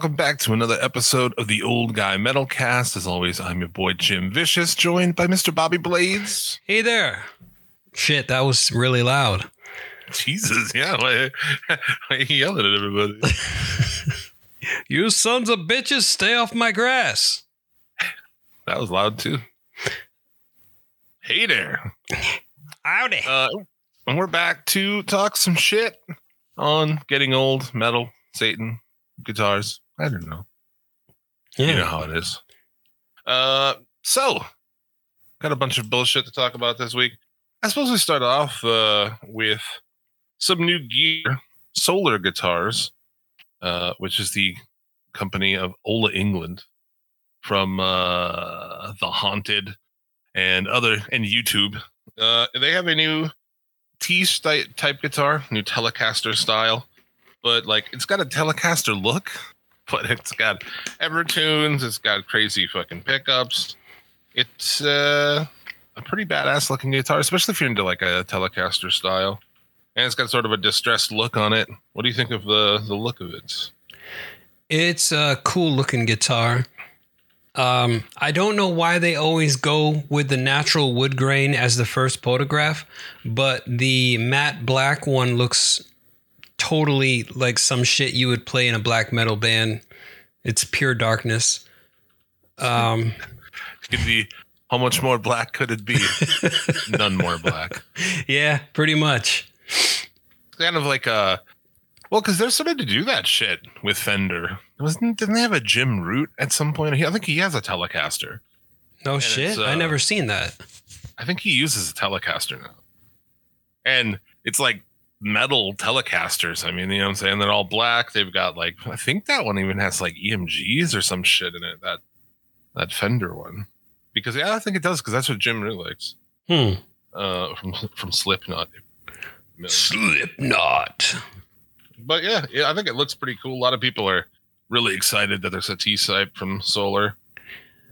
Welcome back to another episode of the Old Guy Metal Cast. As always, I'm your boy Jim Vicious, joined by Mr. Bobby Blades. Hey there. Shit, that was really loud. Jesus, yeah, why, why are you yelling at everybody? You sons of bitches, stay off my grass. That was loud too. Hey there. Howdy. Uh, and we're back to talk some shit on getting old, metal, Satan, guitars. I don't know. yeah. You know how it is. Uh, so got a bunch of bullshit to talk about this week. I suppose we start off uh, with some new gear, Solar Guitars, uh, which is the company of Ola Englund from uh, the Haunted and other and YouTube. Uh, they have a new T type guitar, new Telecaster style, but like it's got a Telecaster look, but it's got Evertunes, it's got crazy fucking pickups. It's uh, a pretty badass looking guitar, especially if you're into like a Telecaster style. And it's got sort of a distressed look on it. What do you think of the the look of it? It's a cool looking guitar. Um, I don't know why they always go with the natural wood grain as the first photograph, but the matte black one looks totally like some shit you would play in a black metal band. It's pure darkness. Um, Could be how much more black could it be? None more black. yeah, pretty much. Kind of like a well, because they're starting to do that shit with Fender. Wasn't didn't they have a Jim Root at some point? I think he has a Telecaster. No it's, shit. uh, I never seen that. I think he uses a Telecaster now. And it's like metal Telecasters. I mean, you know what I'm saying? They're all black. They've got like I think that one even has like EMGs or some shit in it. That that Fender one. Because yeah, I think it does because that's what Jim Root likes. Hmm. Uh, from from Slipknot. Slipknot. But yeah, yeah, I think it looks pretty cool. A lot of people are really excited that there's a T type from Solar.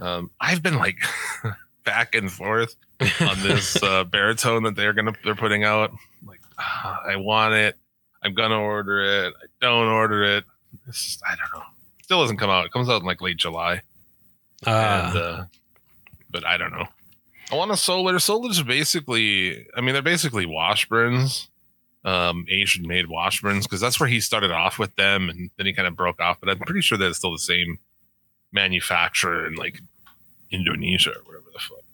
Um, I've been like back and forth on this uh, baritone that they're gonna they're putting out. Like, ah, I want it. I'm gonna order it. I don't order it. It's just, I don't know. Still doesn't come out. It comes out in like late July. Ah. and, uh, but I don't know. I want a solar. Solar's basically, I mean, they're basically Washburns, um, Asian made Washburns, because that's where he started off with them, and then he kind of broke off. But I'm pretty sure that it's still the same manufacturer in like Indonesia or whatever the fuck.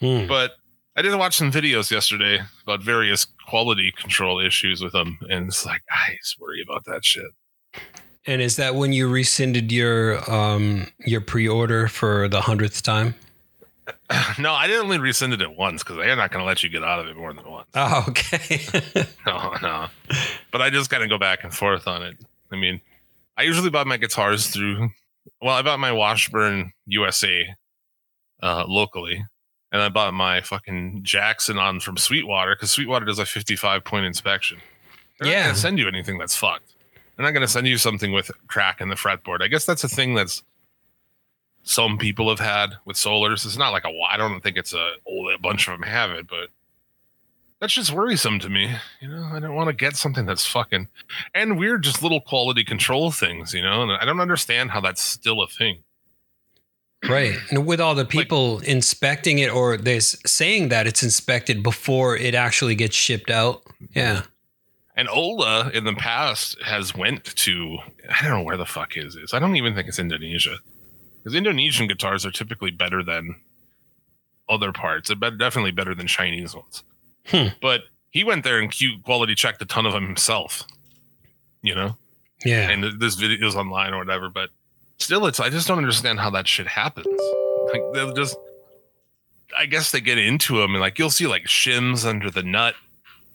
Hmm. But I did watch some videos yesterday about various quality control issues with them, and it's like I just worry about that shit. And is that when you rescinded your um your pre-order for the hundredth time? no, I didn't only rescinded it once because they're not going to let you get out of it more than once. Oh, okay. No, no. But I just got to go back and forth on it. I mean, I usually buy my guitars through. Well, I bought my Washburn USA uh, locally, and I bought my fucking Jackson on from Sweetwater because Sweetwater does a 55 point inspection. They're not Yeah. going to send you anything that's fucked. They're not going to send you something with crack in the fretboard. I guess that's a thing that's some people have had with solars. It's not like a. I don't think it's a. Oh, a bunch of them have it, but that's just worrisome to me. You know, I don't want to get something that's fucking and weird, just little quality control things. You know, and I don't understand how that's still a thing. Right. And with all the people inspecting it or they s- saying that it's inspected before it actually gets shipped out. Yeah. And Ola in the past has went to I don't know where the fuck his is. I don't even think it's Indonesia because Indonesian guitars are typically better than other parts. They're definitely better than Chinese ones. Hmm. But he went there and Q quality checked a ton of them himself. You know. Yeah. and th- this video's online or whatever, but still, it's I just don't understand how that shit happens. Like they'll just, I guess they get into them and like you'll see like shims under the nut,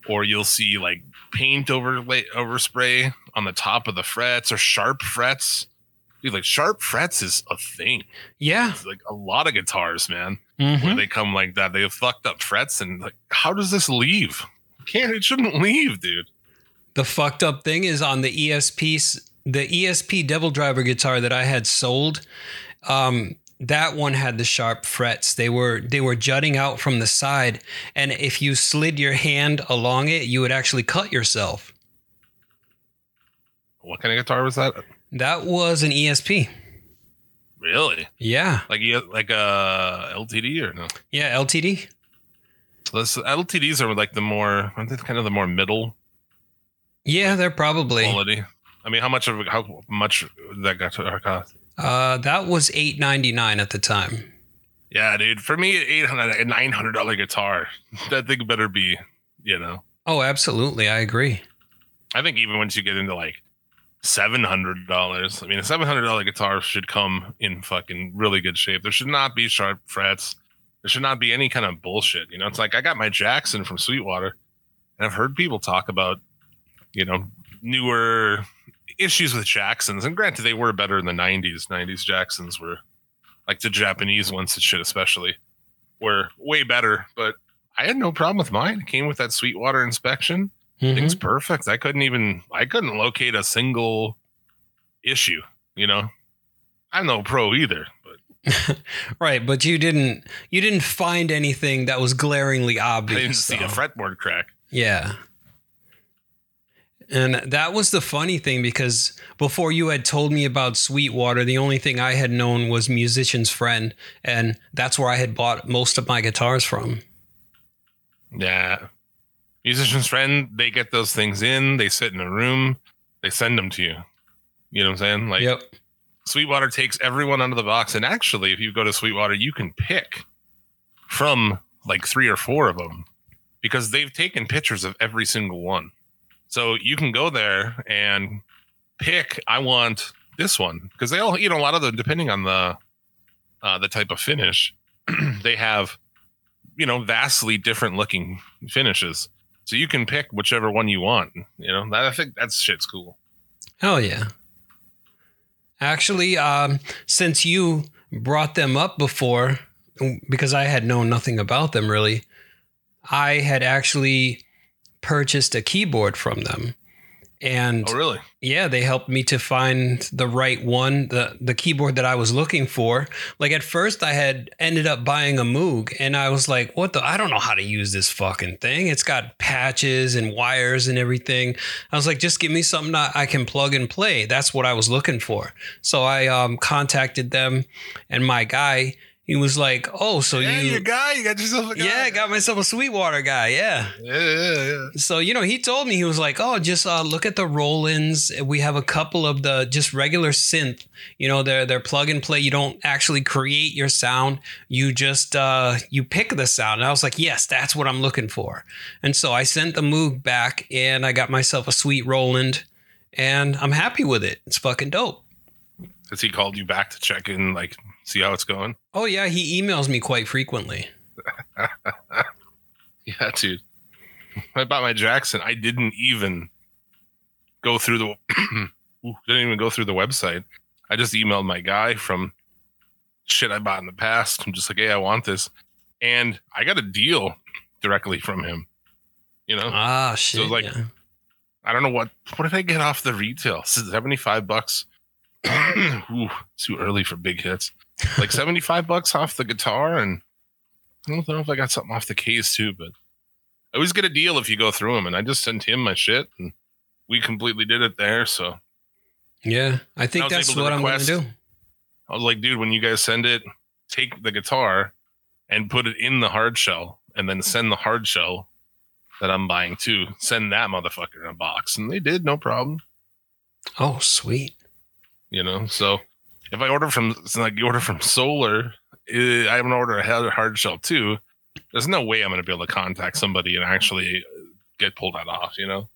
or you'll see like paint overlay overspray on the top of the frets or sharp frets. Dude, like sharp frets is a thing. yeah. It's like a lot of guitars, man, Mhm. where they come like that. They have fucked up frets, and like, how does this leave? Can't it shouldn't leave, dude. The fucked up thing is on the ESP, s- the ESP Devil Driver guitar that I had sold. Um, that one had the sharp frets. They were they were jutting out from the side, and if you slid your hand along it, you would actually cut yourself. What kind of guitar was that? That was an ESP. Really? Yeah. Like like a LTD or no? Yeah, LTD. So this LTDs are like the more aren't they kind of the more middle Yeah, they're probably. quality. I mean, how much of how much that got to our cost? Uh, that was eight ninety nine at the time. Yeah, dude. For me, eight hundred a nine hundred dollar guitar. That thing better be, you know. Oh, absolutely. I agree. I think even once you get into like seven hundred dollars, I mean, a seven hundred dollar guitar should come in fucking really good shape. There should not be sharp frets. There should not be any kind of bullshit. You know, it's like I got my Jackson from Sweetwater, and I've heard people talk about, you know, newer issues with Jacksons. And granted, they were better in the '90s. '90s Jacksons were like the Japanese ones and shit, especially, were way better. But I had no problem with mine. It came with that Sweetwater inspection. Mhm. Thing's perfect. I couldn't even I couldn't locate a single issue, you know. I'm no pro either, but Right, but you didn't you didn't find anything that was glaringly obvious. I didn't see a fretboard crack. Yeah. And that was the funny thing because before you had told me about Sweetwater, the only thing I had known was Musician's Friend, and that's where I had bought most of my guitars from. Yeah. Musician's friend, they get those things in, they sit in a room, they send them to you. You know what I'm saying? Like yep. Sweetwater takes everyone out of the box. And actually, if you go to Sweetwater, you can pick from like three or four of them because they've taken pictures of every single one. So you can go there and pick, I want this one because they all, you know, a lot of them, depending on the, uh, the type of finish, they have, you know, vastly different looking finishes. So you can pick whichever one you want. You know, that, I think that's shit's cool. Hell yeah. Actually, um, since you brought them up before, because I had known nothing about them really, I had actually purchased a keyboard from them. And Oh, really? yeah, they helped me to find the right one, the the keyboard that I was looking for. Like at first I had ended up buying a Moog and I was like, what the I don't know how to use this fucking thing. It's got patches and wires and everything. I was like, just give me something that I can plug and play. That's what I was looking for. So I um, contacted them and my guy, he was like, "Oh, so yeah, you your guy, you got yourself a guy. Yeah, I got myself a Sweetwater guy. Yeah." Yeah, yeah, yeah. So you know, he told me he was like, "Oh, just uh, look at the Rolands. We have a couple of the just regular synth. You know, they're they're plug and play. You don't actually create your sound. You just uh, you pick the sound." And I was like, "Yes, that's what I'm looking for." And so I sent the Moog back, and I got myself a sweet Roland, and I'm happy with it. It's fucking dope. Has he called you back to check in, like, see how it's going? Oh yeah, he emails me quite frequently. Yeah, dude. I bought my Jackson, I didn't even go through the didn't even go through the website. I just emailed my guy from shit I bought in the past. I'm just like, hey, I want this. And I got a deal directly from him. You know? Ah, shit. So like, yeah. I don't know what what did I get off the retail? 75 bucks. Ooh, too early for big hits. Like 75 bucks off the guitar and I don't know if I got something off the case too, but I always get a deal if you go through them and I just sent him my shit and we completely did it there, so yeah, I think I that's to what I'm request- gonna do. I was like, dude, when you guys send it, take the guitar and put it in the hard shell and then send the hard shell that I'm buying too. Send that motherfucker in a box. And they did, no problem. Oh, sweet. you know so if i order from like you order from solar eh, i'm gonna order a hard hard shell too. There's no way i'm gonna be able to contact somebody and actually get pulled that off you know?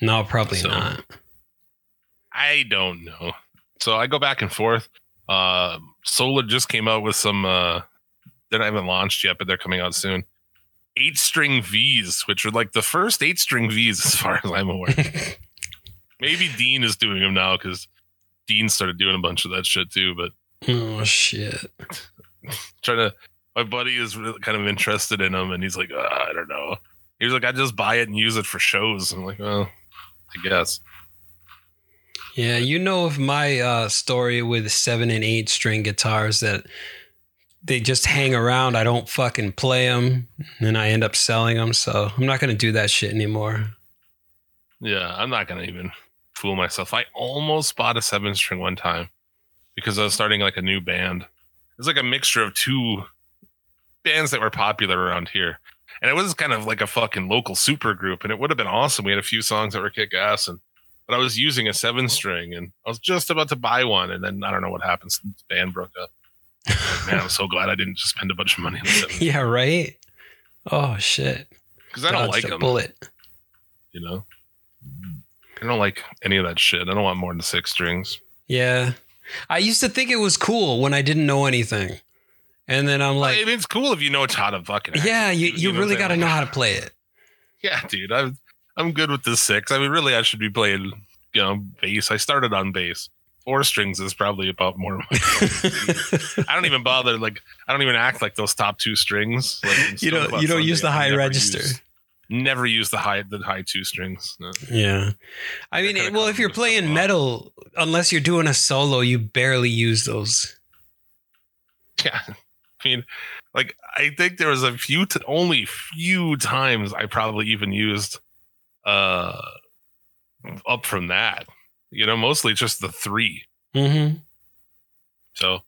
No, probably So- not. i don't know. So i go back and forth. Uh solar just came out with some uh they're not even launched yet but they're coming out soon. Eight string v's which are like the first eight string v's as far as i'm aware. Maybe dean is doing them now because dean started doing a bunch of that shit too but Oh shit. trying to my buddy is really kind of interested in them and he's like uh, i don't know he was like i just buy it and use it for shows i'm like well i guess Yeah, you know of my uh, story with seven and eight string guitars that they just hang around. I don't fucking play them, and I end up selling them. So I'm not gonna do that shit anymore. yeah i'm not gonna even fool myself. I almost bought a seven string one time because I was starting like a new band. It was like a mixture of two bands that were popular around here. And it was kind of like a fucking local super group, and it would have been awesome. We had a few songs that were kick ass, and but I was using a seven string, and I was just about to buy one, and then I don't know what happened. The band broke up. Like, man, I'm so glad I didn't just spend a bunch of money on seven yeah, right. Oh shit! because I don't Dodged like a them. bullet. You know, I don't like any of that shit. I don't want more than six strings. Yeah, I used to think it was cool when I didn't know anything, and then I'm like, I mean, it's cool if you know how to fucking. yeah, you, you, know really got to know how to play it. Yeah, dude, I'm I'm good with the six. I mean, really, I should be playing, you know, bass. I started on bass. Four strings is probably about more. my I don't even bother. Like, I don't even act like those top two strings. Like You don't you don't use the high register. Never use the high the high two strings. No. Yeah. I That mean, kinda well, if you're playing metal, unless you're doing a solo, you barely use those. Yeah. I mean, like I think there was a few, t- only few times I probably even used uh up from that. You know, mostly just the three. Mm-hmm. So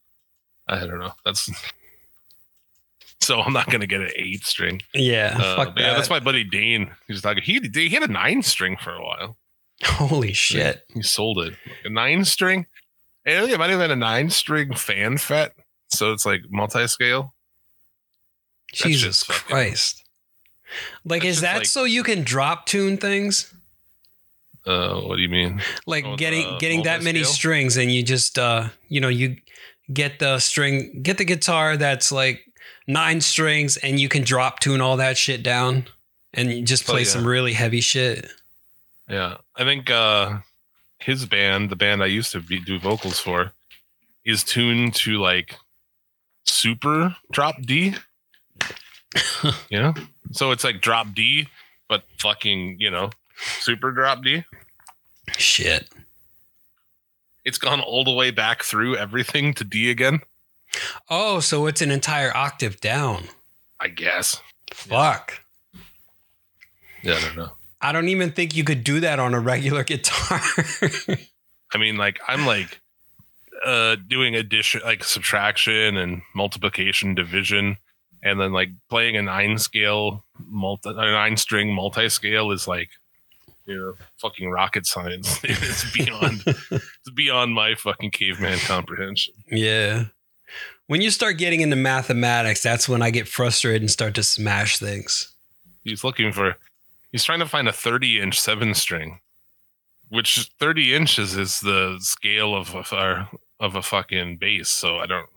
I don't know. That's so I'm not gonna get an eight string. Yeah. Uh, fuck but yeah, that's my buddy Dane. He's talking. He he had a nine string for a while. Holy shit. He sold it. Like a nine string. And it might have been a nine string fan fret. So it's like multi scale. Jesus fucking- Christ. Like, is that like- so you can drop tune things? Uh, what do you mean? Like Oh, getting the getting that many strings and you just uh you know you get the string get the guitar that's like nine strings and you can drop tune all that shit down and just Oh, play yeah. some really heavy shit. Yeah, I think uh his band, the band I used to be, do vocals for, is tuned to like super drop D. you know, so it's like drop D, but fucking you know, super drop D. Shit. It's gone all the way back through everything to D again. Oh, so it's an entire octave down. I guess. Fuck. Yeah, I don't know. I don't even think you could do that on a regular guitar. I mean, like I'm like uh doing addition, like subtraction and multiplication, division, and then like playing a nine scale multi, a nine string multi scale is like you know fucking rocket science. it's beyond it's beyond my fucking caveman comprehension. yeah. When you start getting into mathematics, that's when I get frustrated and start to smash things. He's looking for he's trying to find a 30 inch seven string, which 30 inches is the scale of a, of a fucking bass. So I don't.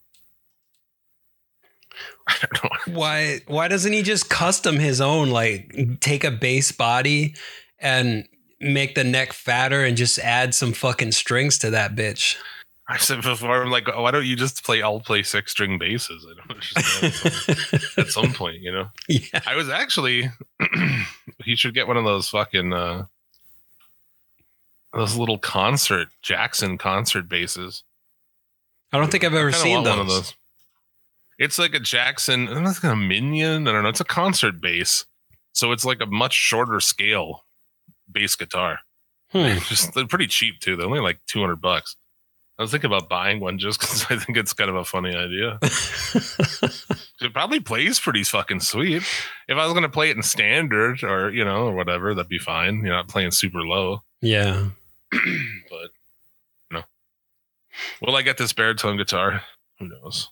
I don't know. Why why doesn't he just custom his own like take a base body and make the neck fatter and just add some fucking strings to that bitch? I said before, I'm like, oh, why don't you just play? I'll play six string basses. I don't understand. At some point, you know, yeah. I was actually. he should get one of those fucking uh those little concert Jackson concert basses. I don't think I've ever seen those. one of those. It's like a Jackson. I don't know, It's like a minion. I don't know. It's a concert bass, so it's like a much shorter scale bass guitar. Hmm. Just they're pretty cheap too. They're only like two hundred bucks. I was thinking about buying one just because I think it's kind of a funny idea. It probably plays pretty fucking sweet. If I was gonna play it in standard or you know or whatever, that'd be fine. You're not playing super low, yeah. but you no. Will I get this baritone guitar? Who knows?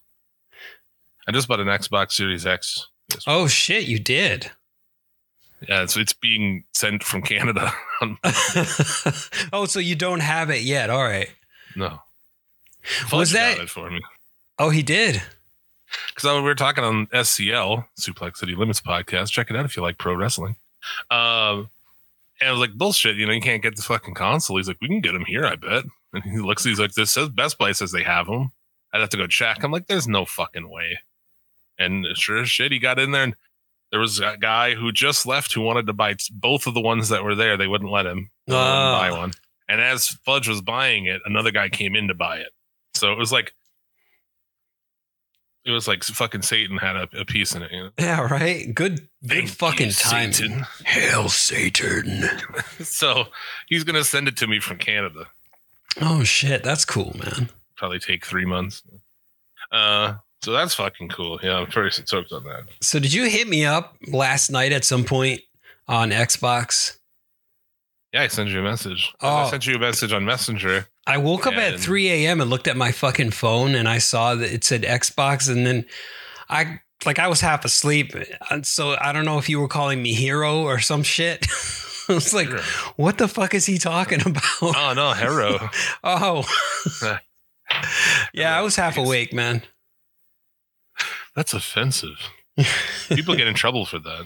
I just bought an Xbox Series X. Oh shit, you did. Yeah, it's it's being sent from Canada. oh, so you don't have it yet. All right. no, Was that- it for me? Oh, he did. Because we were talking on SCL Suplex City Limits podcast. Check it out if you like pro wrestling. Um, and I was like, bullshit. You know, you can't get the fucking console. He's like, we can get them here. I bet. And he looks. He's like, this says Best Buy says they have them. I'd have to go check. I'm like, there's no fucking way. And sure as shit, he got in there and. There was a guy who just left who wanted to buy both of the ones that were there. They wouldn't let him They Ah. buy one. And as Fudge was buying it, another guy came in to buy it. So it was like It was like fucking Satan had a, a piece in it. You know? Yeah, right. Good, good Thank fucking you, time. Satan. Hail Satan. So he's gonna send it to me from Canada. Oh shit, that's cool, man. Probably take three months. Uh, so that's fucking cool. Yeah, I'm pretty stoked on that. So did you hit me up last night at some point on Xbox? Yeah, I sent you a message. Oh. I sent you a message on Messenger. I woke up at 3 a.m. and looked at my fucking phone and I saw that it said Xbox and then I like I was half asleep. And So I don't know if you were calling me hero or some shit. I was like, Sure. what the fuck is he talking about? Oh no, Hero. Oh. yeah, I was half awake, man. That's offensive. People get in trouble for that.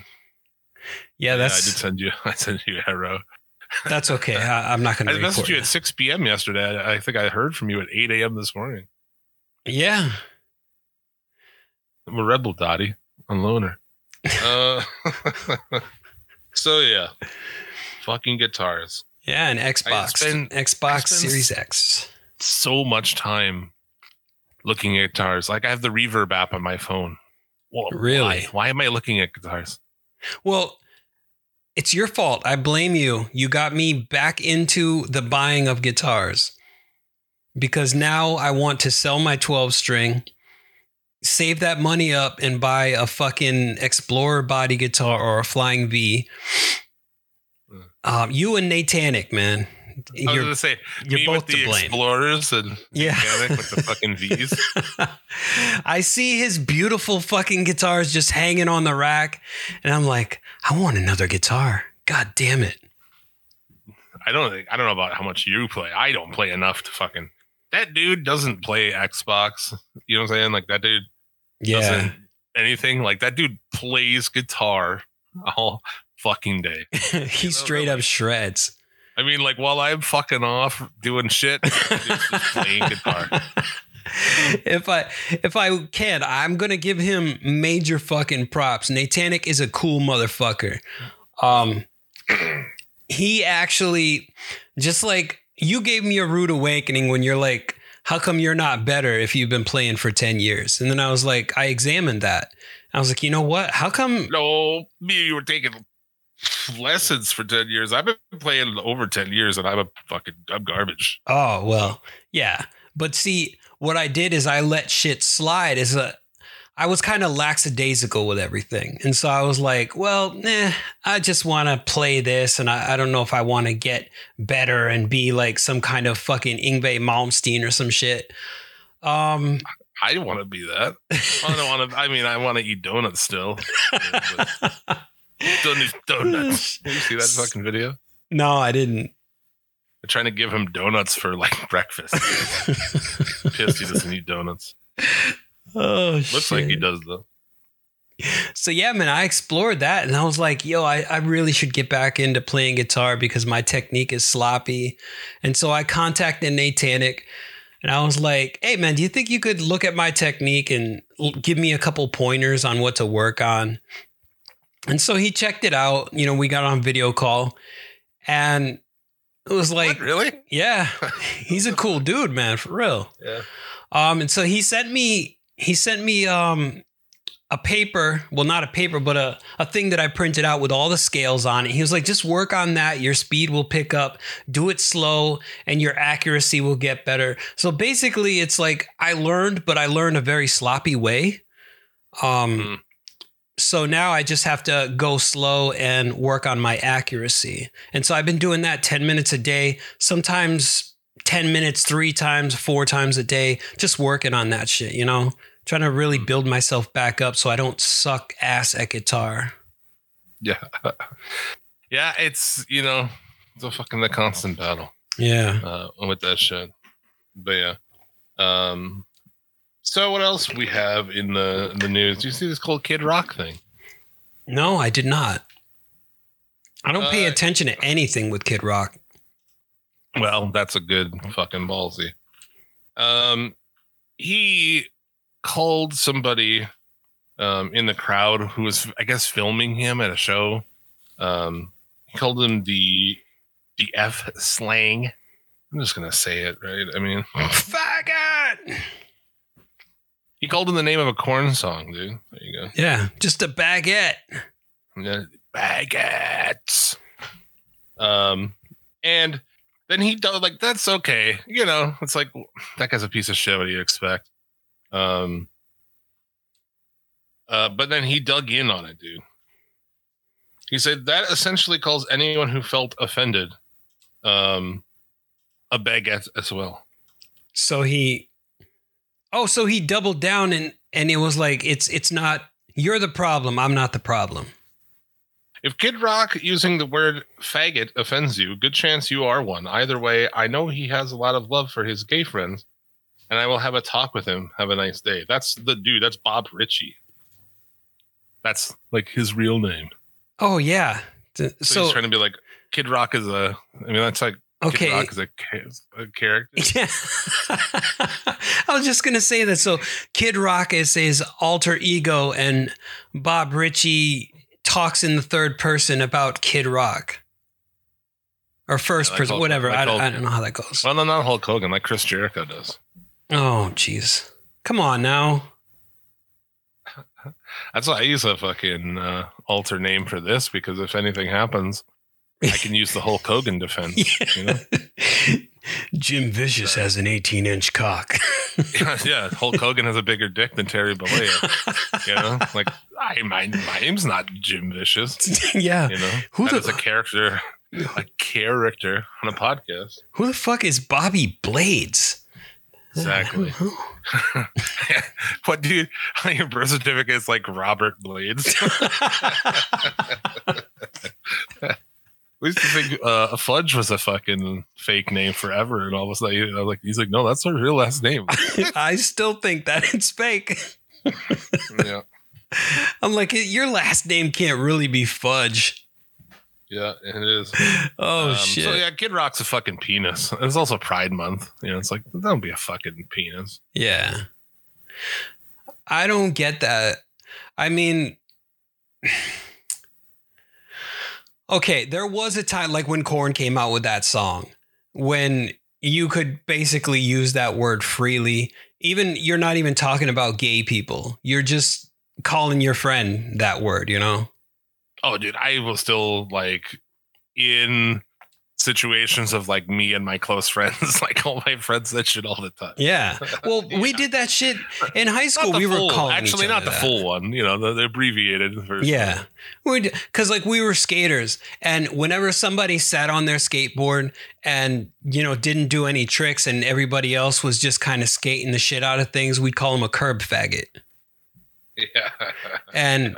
Yeah, that's I did send you. I sent you Hero. That's okay. I, I'm not going to. I messaged you that. at 6 p.m. yesterday. I I think I heard from you at 8 a.m. this morning. Yeah. I'm a rebel, Dottie. I'm loner. uh, so yeah, fucking guitars. Yeah, and Xbox. spend- Xbox Series X. So much time looking at guitars. Like I have the Reverb app on my phone. Well, Really? Why? Why am I looking at guitars? Well, it's your fault. I blame you. You got me back into the buying of guitars because now I want to sell my 12 string, save that money up, and buy a fucking Explorer body guitar or a Flying V. Mm. Um, you and Natanic, man. I was gonna say you're both the to blame. Explorers and Yeah. With the fucking V's. I see his beautiful fucking guitars just hanging on the rack, and I'm like, I want another guitar. God damn it. I don't think I don't know about how much you play. I don't play enough to fucking. That dude doesn't play Xbox. You know what I'm saying? Like that dude Yeah. doesn't anything. Like that dude plays guitar all fucking day. he know, straight up shreds. I mean, like while I'm fucking off doing shit, just playing guitar. if I if I can, I'm gonna give him major fucking props. Natanic is a cool motherfucker. Um, he actually just like you gave me a rude awakening when you're like, how come you're not better if you've been playing for ten years? And then I was like, I examined that. I was like, you know what? How come? No, me, you were taking lessons for ten years. I've been playing over ten years, and I'm a fucking I'm garbage. Oh well, yeah. But see, what I did is I let shit slide. Is a I was kind of lackadaisical with everything, and so I was like, well, nah, I just want to play this, and I, I don't know if I want to get better and be like some kind of fucking Yngwie Malmsteen or some shit. Um, I don't want to be that. I don't want to. I mean, I want to eat donuts still. but donuts, donuts. Did you see that fucking video? no, I didn't. They're trying to give him donuts for like breakfast. Pissed he doesn't eat donuts. oh, Looks like he does though. So yeah, man, I explored that and I was like, yo, I, I really should get back into playing guitar because my technique is sloppy. And so I contacted Nate Tannick and I was like, hey man, do you think you could look at my technique and l- give me a couple pointers on what to work on? And so he checked it out. You know, we got on video call and it was like, what, really? yeah, he's a cool dude, man, for real. Yeah. Um, and so he sent me he sent me um a paper, well, not a paper, but a, a thing that I printed out with all the scales on it. He was like, just work on that. Your speed will pick up, do it slow, and your accuracy will get better. So basically, it's like I learned, but I learned a very sloppy way. Um, Hmm. So now I just have to go slow and work on my accuracy. And so I've been doing that 10 minutes a day, sometimes 10 minutes, three times, four times a day, just working on that shit, you know? Trying to really build myself back up so I don't suck ass at guitar. Yeah. yeah, it's you know, it's a fucking the constant battle Yeah. uh with that shit. But yeah. Um so what else we have in the in the news? Do you see this cold Kid Rock thing? No, I did not. I don't pay Uh, attention to anything with Kid Rock. Well, that's a good fucking ballsy. Um, he called somebody um, in the crowd who was, I guess, filming him at a show. Um, he called him the the F slang. I'm just gonna say it, right? I mean, Faggot! He called him the name of a Korn song, dude. There you go. Yeah, just a baguette. Yeah, baguettes. Um, and then he do- like that's okay. You know, it's like that guy's a piece of shit. What do you expect? Um. Uh, but then he dug in on it, dude. He said that essentially calls anyone who felt offended, um, a baguette as well. So he, oh, so he doubled down and and it was like it's it's not you're the problem. I'm not the problem. If Kid Rock using the word faggot offends you, good chance you are one. Either way, I know he has a lot of love for his gay friends, and I will have a talk with him. Have a nice day. That's the dude. That's Bob Ritchie. That's like his real name. Oh yeah. So, So, he's trying to be like Kid Rock is a. I mean, that's like Kid okay. Rock is a, a character. Yeah. I was just gonna say that. So Kid Rock is his alter ego, and Bob Ritchie talks in the third person about Kid Rock. Or first Yeah, like person, Hulk- whatever. like I, don't, I don't know how that goes. Well, no, not Hulk Hogan, like Chris Jericho does. Oh, jeez. Come on now. That's why I use a fucking uh, alter name for this because if anything happens, I can use the Hulk Hogan defense. You know? Jim Vicious has an 18 inch cock. yeah, Hulk Hogan has a bigger dick than Terry Bollea. You know, like I my my name's not Jim Vicious. yeah. You know, Who that the- is a character, a character on a podcast. Who the fuck is Bobby Blades? Exactly. what dude? On your birth certificate is like Robert Blades. We used to think uh, Fudge was a fucking fake name forever, and all of a sudden, I was like, he's like, no, that's her real last name. I still think that it's fake. yeah, I'm like, your last name can't really be Fudge. yeah, it is. Oh Um, shit! So yeah, Kid Rock's a fucking penis. It's also Pride Month. You know, it's like don't be a fucking penis. yeah. I don't get that. I mean, okay, there was a time like when Korn came out with that song when you could basically use that word freely. Even you're not even talking about gay people. You're just calling your friend that word, you know? Oh, dude, I will still like in situations of like me and my close friends, like all my friends that shit all the time. Yeah. Well, we did that shit in high school. We full, were calling actually not the that. full one. You know, the, the abbreviated version. Yeah. We because like we were skaters and whenever somebody sat on their skateboard and you know didn't do any tricks and everybody else was just kind of skating the shit out of things, we'd call them a curb faggot. yeah. And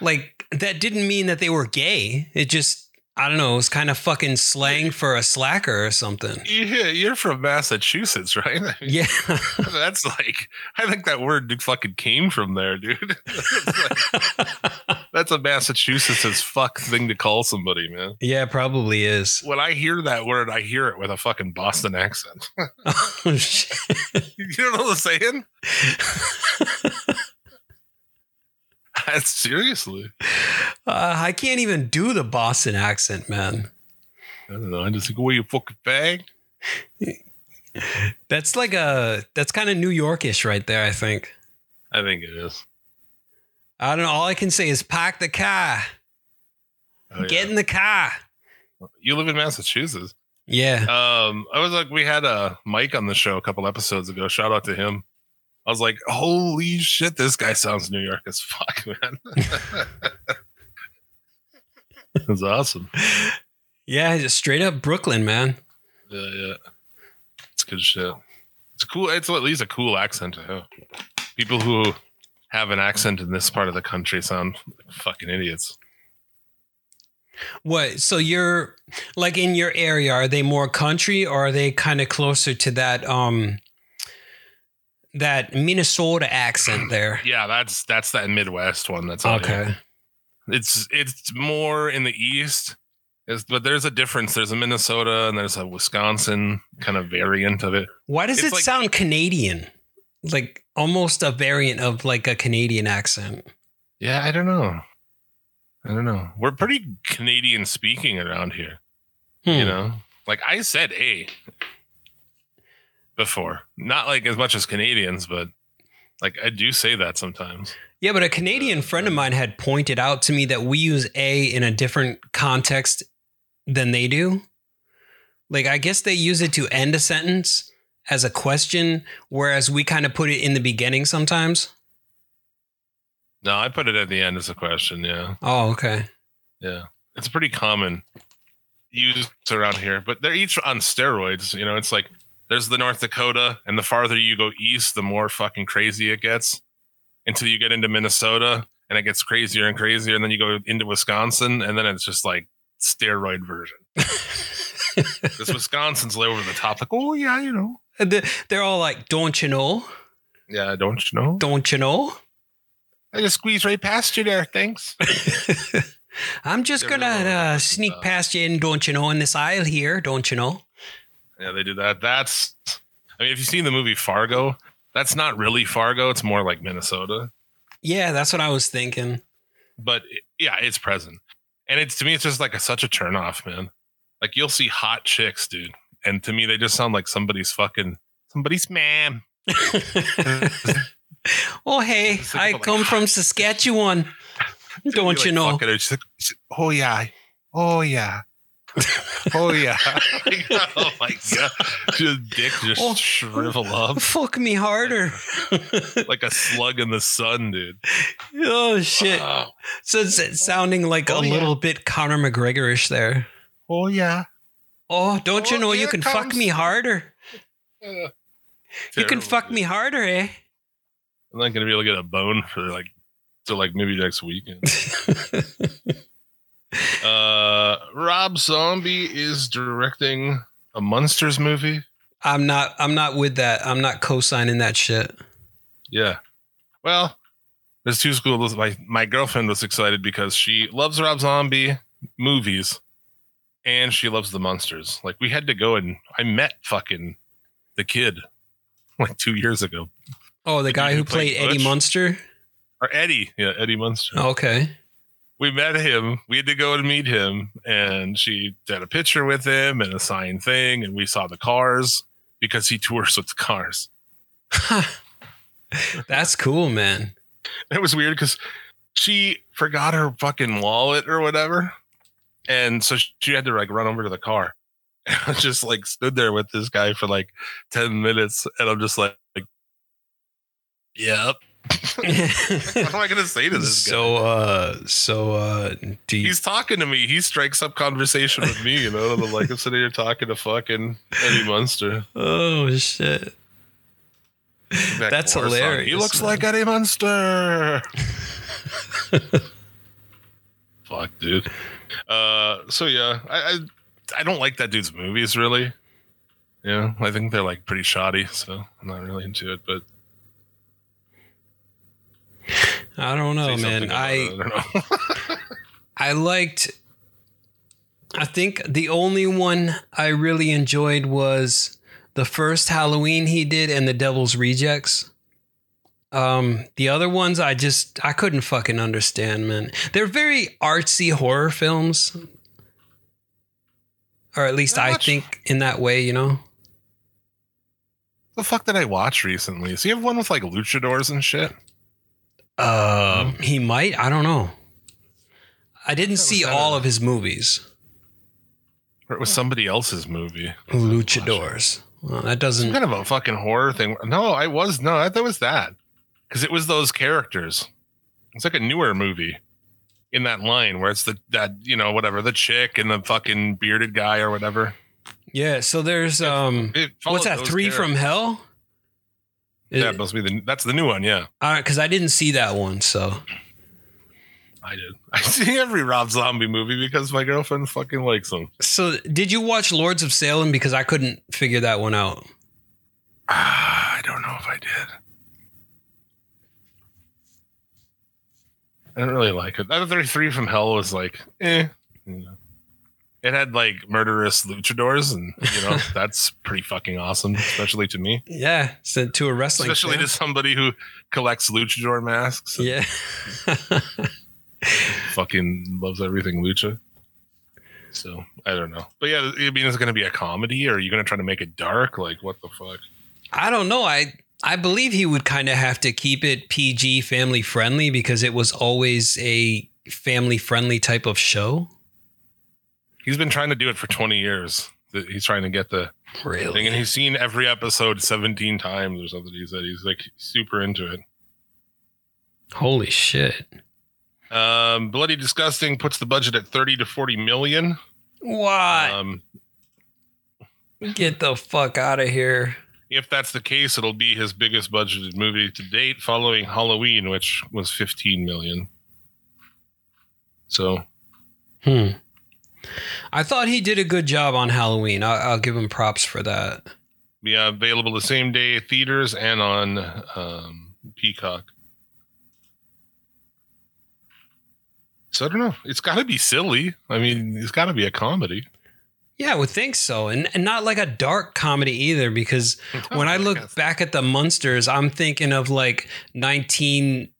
like that didn't mean that they were gay. It just I don't know, it was kind of fucking slang for a slacker or something. Yeah, you're from Massachusetts, right? I mean, Yeah. That's like, I think that word fucking came from there, dude. Like- that's a Massachusetts as fuck thing to call somebody, man. yeah, probably is. When I hear that word, I hear it with a fucking Boston accent. Oh, shit. you know what I'm saying? Seriously. Uh, I can't even do the Boston accent, man. I don't know. I just think, well, you fucking bag. That's like a that's kind of New Yorkish right there, I think. I think it is. I don't know. All I can say is park the car. Oh, yeah. Get in the car. You live in Massachusetts. Yeah. Um, I was like, we had a Mike on the show a couple episodes ago. Shout out to him. I was like, holy shit, this guy sounds New York as fuck, man. That's awesome. Yeah, just straight up Brooklyn, man. Yeah, yeah. It's good shit. It's cool. It's at least a cool accent to have. People who have an accent in this part of the country sound like fucking idiots. What? So you're like in your area, are they more country or are they kind of closer to that um that Minnesota accent there? Yeah, that's that's that Midwest one. That's all Okay. it's it's more in the east It's- but there's a difference there's a minnesota and there's a wisconsin kind of variant of it Why does It's it like- sound Canadian? Like almost a variant of like a Canadian accent. yeah i don't know i don't know we're pretty canadian speaking around here Hmm. you know like i said a before not like as much as canadians but Like I do say that sometimes. Yeah, but a Canadian friend of mine had pointed out to me that we use a in a different context than they do. Like, I guess they use it to end a sentence as a question, whereas we kind of put it in the beginning sometimes. No, I put it at the end as a question. Yeah, Oh, okay. yeah. It's pretty common used around here, but they're each on steroids. You know, it's like there's the North Dakota, and the farther you go east, the more fucking crazy it gets. Until you get into Minnesota, and it gets crazier and crazier, and then you go into Wisconsin, and then it's just like steroid version. This Wisconsin's way over the top. Like, oh yeah, you know. They're all like, don't you know? Yeah, don't you know? Don't you know? I just squeeze right past you there. Thanks. I'm just They're gonna really uh, sneak tough. past you in, don't you know, in this aisle here, don't you know? Yeah, they do that. That's. I mean, if you've seen the movie Fargo, that's not really Fargo. It's more like Minnesota. Yeah, that's what I was thinking. But it- yeah, it's present, and it's to me, it's just like a, such a turnoff, man. Like you'll see hot chicks, dude, and to me, they just sound like somebody's fucking somebody's man. oh, hey, like I like, come from Saskatchewan. Don't Like, you know? fucking her, she's like, she's- oh yeah, oh yeah. oh yeah! Like, oh my god! Just dick just Oh. shrivel up Fuck me harder. like a slug in the sun, dude. oh, shit. Oh, So it's it's sounding like Oh, a yeah. little bit Conor McGregorish there. oh yeah! Oh, don't you Oh, know you can it fuck me harder? Uh, You can fuck dude. me harder, eh? I'm not gonna be able to get a bone for like till like maybe next weekend. Uh, Rob Zombie is directing a Munsters movie. I'm not. I'm not with that. I'm not co-signing that shit. Yeah. Well, there's two schools. My my girlfriend was excited because she loves Rob Zombie movies, and she loves the Munsters. Like we had to go and I met fucking the kid like two years ago, Oh, the The guy who played played Eddie? Munster. or Eddie. Yeah, Eddie Munster. Okay. We met him. We had to go and meet him, and she had a picture with him and a signed thing, and we saw the cars because he tours with the cars. That's cool, man. It was weird because she forgot her fucking wallet or whatever, and so she had to like run over to the car. And I just like stood there with this guy for like ten minutes, and I'm just like, like "Yep." What am I gonna say to this guy? so, uh, so, uh, do you, He's talking to me. He strikes up conversation with me, you know. Like I'm sitting here talking to fucking Eddie Munster. oh shit. That That's hilarious, He looks man. like Eddie Munster. Fuck, dude. Uh, so yeah, I, I I don't like that dude's movies really. Yeah, I think they're like pretty shoddy, so I'm not really into it. But I don't know, say man. I it. I know. I liked. I think the only one I really enjoyed was the first Halloween he did and the Devil's Rejects. Um, the other ones I just I couldn't fucking understand, man. They're very artsy horror films, or at least Not I think in that way, you know. the fuck did I watch recently? So you have one with like luchadors and shit. Um, he might. I don't know. I didn't see all of his movies. Or it was somebody else's movie. Luchadors. Well, that doesn't. kind of a fucking horror thing. No, I was no, I thought it was that because it was those characters. It's like a newer movie in that line where it's the that you know whatever the chick and the fucking bearded guy or whatever. Yeah. So there's um. It What's that? those Three from characters. Hell. Yeah, must be the that's the new one. Yeah, All right, Because I didn't see that one, so I did. I see every Rob Zombie movie because my girlfriend fucking likes them. so did you watch Lords of Salem? Because I couldn't figure that one out. Ah, I don't know if I did. I didn't really like it. That other three from hell was like, eh. You know. It had like murderous luchadors, and you know that's pretty fucking awesome, especially to me, Yeah, so to a wrestling. especially fan. to somebody who collects luchador masks. yeah. fucking loves everything lucha. So I don't know, but yeah, I mean, is it going to be a comedy, or are you going to try to make it dark? Like, what the fuck? I don't know. I I believe he would kind of have to keep it PG family friendly because it was always a family friendly type of show. He's been trying to do it for 20 years. He's trying to get the thing, and he's seen every episode 17 times or something. He said he's like super into it. Holy shit. Um, Bloody Disgusting puts the budget at 30 to 40 million. Why? Um, Get the fuck out of here. if that's the case, it'll be his biggest budgeted movie to date, following Halloween, which was 15 million. So Hmm. I thought he did a good job on Halloween. I'll, I'll give him props for that. yeah, available the same day theaters and on um, Peacock. So I don't know. It's got to be silly. I mean, it's got to be a comedy. Yeah, I would think so. And, and not like a dark comedy either, because when I look back at the Munsters, I'm thinking of like 1960s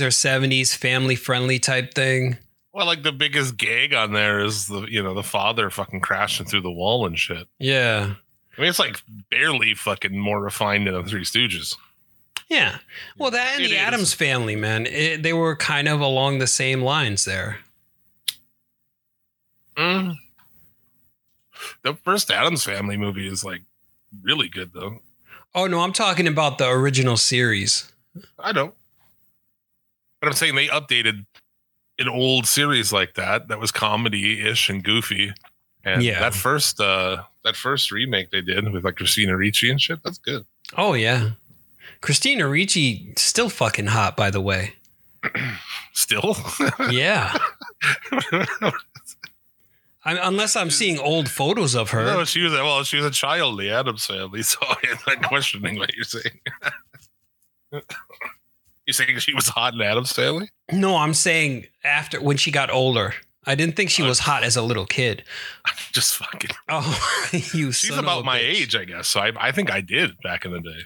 or 70s family friendly type thing. Well, like the biggest gag on there is the you know the father fucking crashing through the wall and shit. Yeah. I mean, it's like barely fucking more refined than the Three Stooges. Yeah. Well, that and It the is. Addams family, man, it, they were kind of along the same lines there. Mm. The first Addams Family movie is like really good though. Oh, no, I'm talking about the original series. I know, but I'm saying they updated an old series like that that was comedy ish and goofy. And Yeah. that first uh that first remake they did with like Christina Ricci and shit, that's good. Oh, yeah. Christina Ricci, still fucking hot, by the way. Still. Yeah. I, unless I'm seeing old photos of her. No, she was a, well, she was a child in the Addams family, so I'm not questioning what you're saying. You saying she was hot in Addams family? No, I'm saying after when she got older. I didn't think she was hot as a little kid. Just fucking Oh, you She's about a my bitch. age, I guess. So I, I think I did back in the day.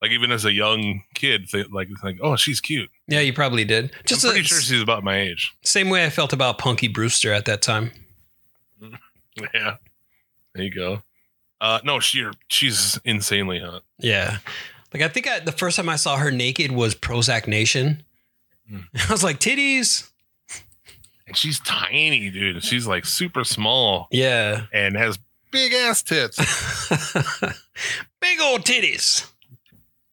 Like even as a young kid, th- like like oh she's cute. Yeah, you probably did. Just I'm pretty the sure she's about my age. same way I felt about Punky Brewster at that time. Yeah, there you go. Uh, no, she she's insanely hot. Yeah. Like I think I, the first time I saw her naked was Prozac Nation. Hmm. I was like, titties. And she's tiny, dude. She's like super small Yeah. and has big ass tits. Big old titties.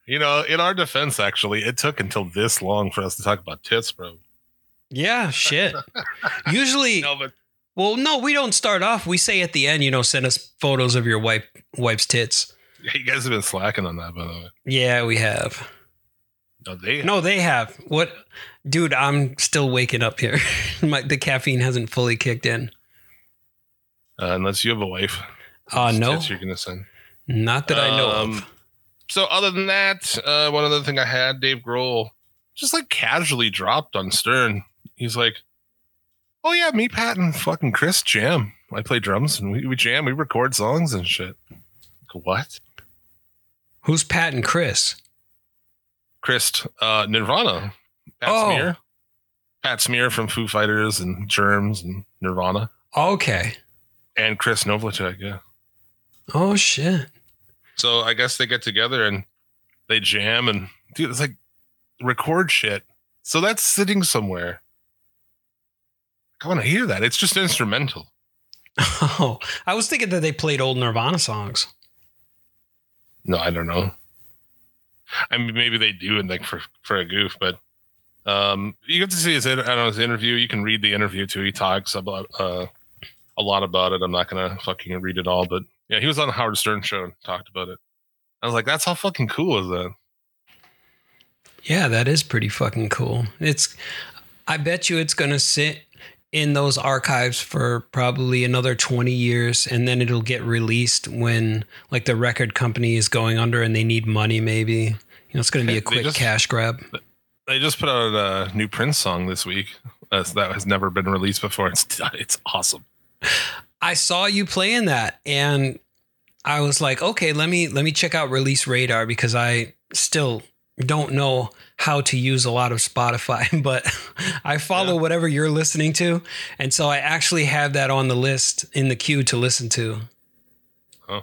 you know, in our defense, actually, it took until this long for us to talk about tits, bro. Yeah, shit. Usually, No, but well, no, we don't start off. We say at the end, you know, send us photos of your wife wife's tits. you guys have been slacking on that, by the way. Yeah, we have. No, they No, they have. What, dude? I'm still waking up here. My, the caffeine hasn't fully kicked in. uh, unless you have a wife. Uh, no, you're gonna send. not that I know Um, of. So other than that, uh, one other thing I had, Dave Grohl, just like casually dropped on Stern. He's like, "Oh yeah, me, Pat, and fucking Chris jam. I play drums and we, we jam. We record songs and shit." Like, what? Who's Pat and Chris? Chris, uh, Nirvana, Pat Oh. Smear, Pat Smear from Foo Fighters and Germs and Nirvana, Okay. and Krist Novoselic. Yeah. Oh shit. So I guess they get together and they jam and dude, it's like record shit. So that's sitting somewhere. I want to hear that. It's just instrumental. Oh, I was thinking that they played old Nirvana songs. No, I don't know. I mean, maybe they do and like for for a goof, but um, you get to see his I don't know his interview. You can read the interview too. He talks about uh, a lot about it. I'm not gonna fucking read it all, but yeah, he was on the Howard Stern show and talked about it. I was like, that's how fucking cool is that? Yeah, that is pretty fucking cool. It's I bet you it's to sit in those archives for probably another 20 years and then it'll get released when like the record company is going under and they need money maybe. You know, it's going to be a quick just- cash grab. They just put out a new Prince song this week uh, that has never been released before. It's it's awesome. I saw you playing that and I was like, okay, let me let me check out Release Radar because I still don't know how to use a lot of Spotify, but I follow Yeah. whatever you're listening to, and so I actually have that on the list in the queue to listen to. Oh.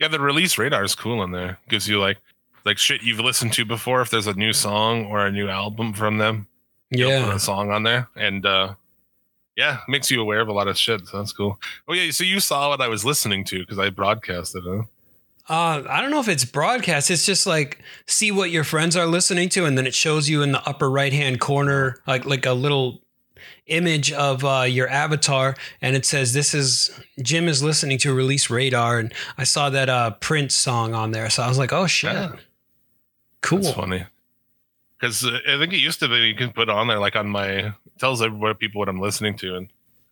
Yeah, the release radar is cool in there. Gives you like like shit you've listened to before. If there's a new song or a new album from them, you'll put Yeah. a song on there, and uh, yeah, makes you aware of a lot of shit. So that's cool. Oh yeah, so you saw what I was listening to because I broadcasted it. Huh? Uh, I don't know if it's broadcast. It's just like see what your friends are listening to, and then it shows you in the upper right hand corner, like like a little image of uh, your avatar, and it says this is Jim is listening to Release Radar, and I saw that uh, Prince song on there, so I was like, oh shit, Yeah. cool. That's funny. Because uh, I think it used to be you can put on there like on my tells everybody people what I'm listening to, and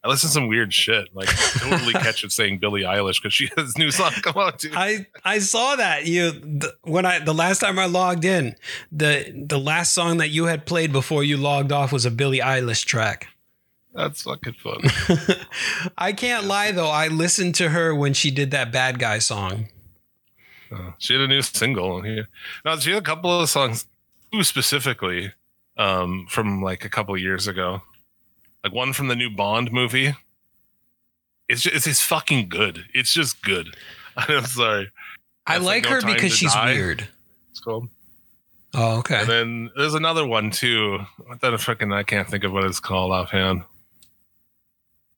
I listen to some weird shit. Like totally catch it saying Billie Eilish because she has new song come out too. I I saw that you the, when I the last time I logged in the the last song that you had played before you logged off was a Billie Eilish track. That's fucking fun. I can't lie though. I listened to her when she did that bad guy song. Uh, she had a new single here. No, she had a couple of songs, specifically, um, from like a couple of years ago. Like one from the new Bond movie. It's just, it's, it's fucking good. It's just good. I'm sorry. I like like No her because she's Die. weird. It's called. Oh, okay. And then there's another one too. That a freaking I can't think of what it's called offhand.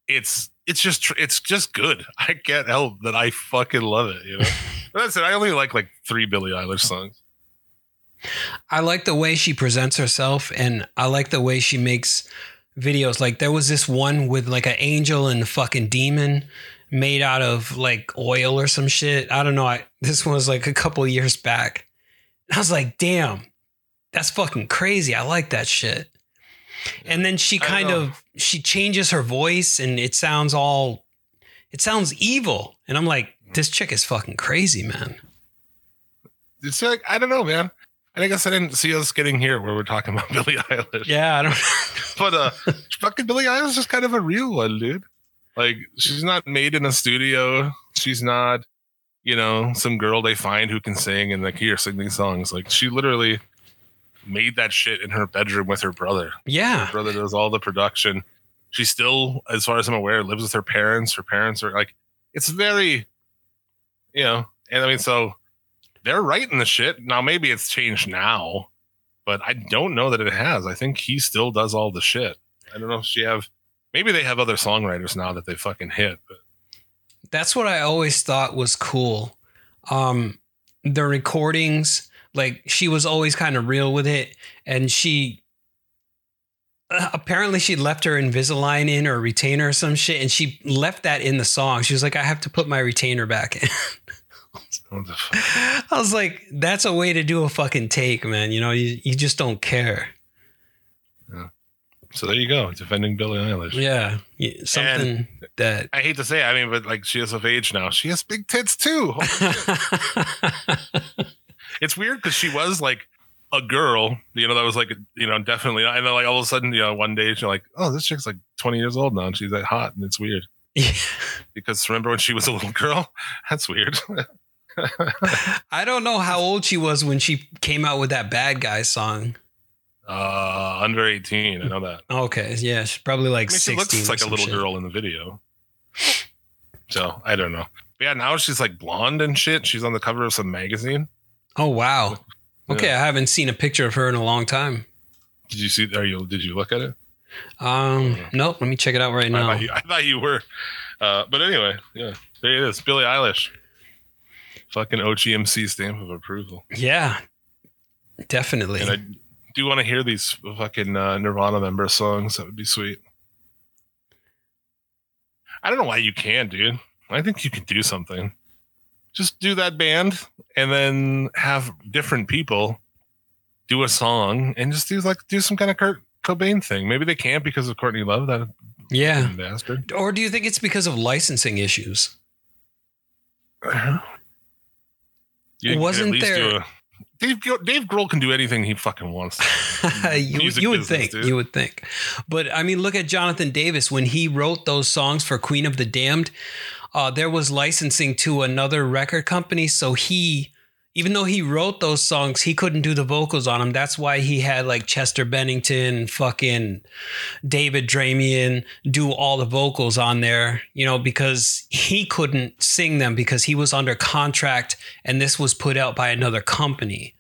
It's it's just it's just good. I can't help that I fucking love it. You know. That's it. I only like like three Billie Eilish songs. I like the way she presents herself and I like the way she makes videos. Like there was this one with like an angel and a fucking demon made out of like oil or some shit. I don't know. I, this one was like a couple years back. And I was like, damn, that's fucking crazy. I like that shit. And then she kind of she changes her voice and it sounds all it sounds evil. And I'm like, this chick is fucking crazy, man. It's like I don't know, man. I guess I didn't see us getting here where we're talking about Billie Eilish. Yeah, I don't But uh fucking Billie Eilish is just kind of a real one, dude. Like she's not made in a studio. She's not, you know, some girl they find who can sing and like here sing these songs. Like she literally made that shit in her bedroom with her brother. Yeah. Her brother does all the production. She still, as far as I'm aware, lives with her parents. Her parents are like, it's very, you know, and I mean, so they're writing the shit. Now, maybe it's changed now, but I don't know that it has. I think he still does all the shit. I don't know if she have, maybe they have other songwriters now that they fucking hit, but That's what I always thought was cool. Um, the recordings, like she was always kind of real with it, and she uh, apparently she left her Invisalign in or retainer or some shit, and she left that in the song. She was like, "I have to put my retainer back in." what the fuck? I was like, "That's a way to do a fucking take, man. You know, you you just don't care." So there you go, defending Billie Eilish. Yeah, Y- something that. I hate to say, I mean, but like she is of age now. She has big tits too. It's weird because she was like a girl, you know, that was like, you know, definitely. I know, like all of a sudden, you know, one day she's like, oh, this chick's like 20 years old now and she's like hot and it's weird Yeah. because remember when she was a little girl? That's weird. I don't know how old she was when she came out with that bad guy song. uh, under 18. I know that. Okay, yeah, she's probably like I mean, she 16. looks like a little shit. girl in the video. So I don't know. But yeah, now she's like blonde and shit. She's on the cover of some magazine. Oh wow. Okay, Yeah. I haven't seen a picture of her in a long time. Did you see? Are you? Did you look at it? Um, nope. Let me check it out right I, now. thought you, I thought you were. Uh, but anyway, yeah, there it is. Billie Eilish. Fucking OGMC stamp of approval. Yeah, definitely. And I do want to hear these fucking uh, Nirvana member songs. That would be sweet. I don't know why you can't, dude. I think you can do something. Just do that band and then have different people do a song and just do like do some kind of Kurt Cobain thing. Maybe they can't because of Courtney Love, that yeah. bastard. Or do you think it's because of licensing issues? You Wasn't at least there- a- Dave, Dave Grohl can do anything he fucking wants. you, you would business, think. dude. You would think. But I mean, look at Jonathan Davis when he wrote those songs for Queen of the Damned. Uh, there was licensing to another record company, so he, even though he wrote those songs, he couldn't do the vocals on them. That's why he had like Chester Bennington, fucking David Draiman do all the vocals on there. You know, because he couldn't sing them because he was under contract, and this was put out by another company.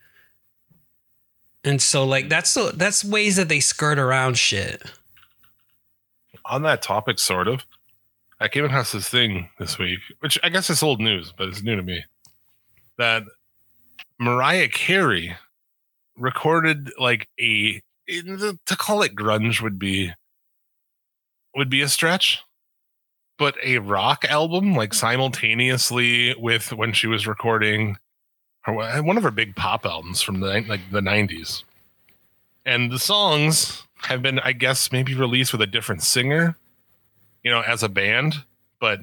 And so like that's the that's ways that they skirt around shit. On that topic, sort of, I came across this thing this week, which I guess is old news, but it's new to me. That Mariah Carey recorded like a to call it grunge would be would be a stretch but a rock album like mm-hmm. simultaneously with when she was recording her, uh, one of her big pop albums from the like the 90s and the songs have been i guess maybe released with a different singer you know as a band but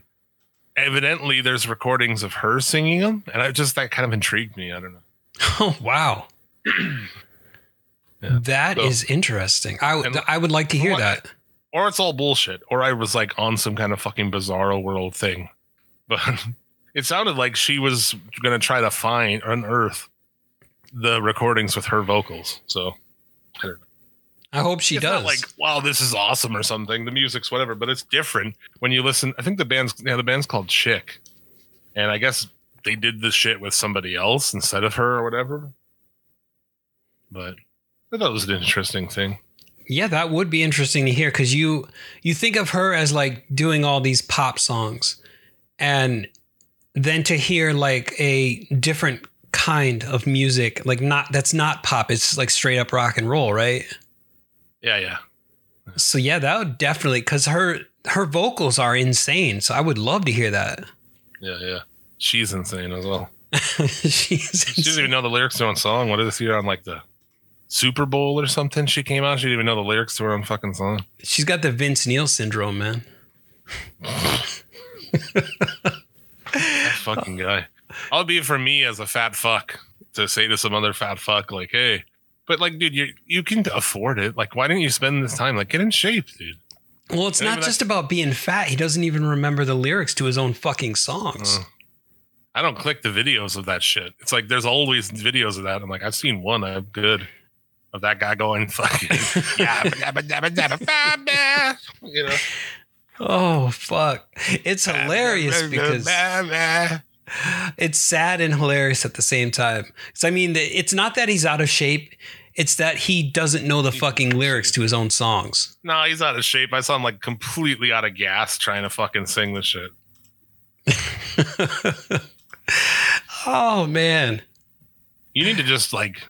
evidently there's recordings of her singing them and i just that kind of intrigued me i don't know Oh wow. Yeah. That is So- interesting. I would I would like to hear that. or it's all bullshit, or I was like on some kind of fucking bizarro world thing. But it sounded like she was gonna try to find unearth the recordings with her vocals. So I hope she it's does. like wow, this is awesome or something. The music's whatever, but it's different when you listen. I think the band's yeah, the band's called Chick, and I guess they did this shit with somebody else instead of her or whatever. But I thought it was an interesting thing. yeah, that would be interesting to hear because you you think of her as like doing all these pop songs, and then to hear like a different kind of music, like not that's not pop. It's like straight up rock and roll, right? Yeah, yeah. So yeah, that would definitely because her her vocals are insane. So I would love to hear that. Yeah, yeah. She's insane as well. She's She doesn't even know the lyrics to her own song. What is here on like the Super Bowl or something? She came out. She didn't even know the lyrics to her own fucking song. She's got the Vince Neil syndrome, man. That fucking guy. I'll be for me as a fat fuck to say to some other fat fuck like, "Hey," but like, dude, you you can afford it. Like, why didn't you spend this time? Like, get in shape, dude. Well, it's not just about being fat. He doesn't even remember the lyrics to his own fucking songs. Uh, I don't click the videos of that shit. It's like there's always videos of that. I'm like, I've seen one. I'm good. Of that guy going fucking yeah, you know. Oh fuck! It's hilarious because it's sad and hilarious at the same time. So I mean, it's not that he's out of shape; it's that he doesn't know the fucking lyrics to his own songs. No, he's out of shape. I saw him like completely out of gas trying to fucking sing this shit. oh man, You need to just like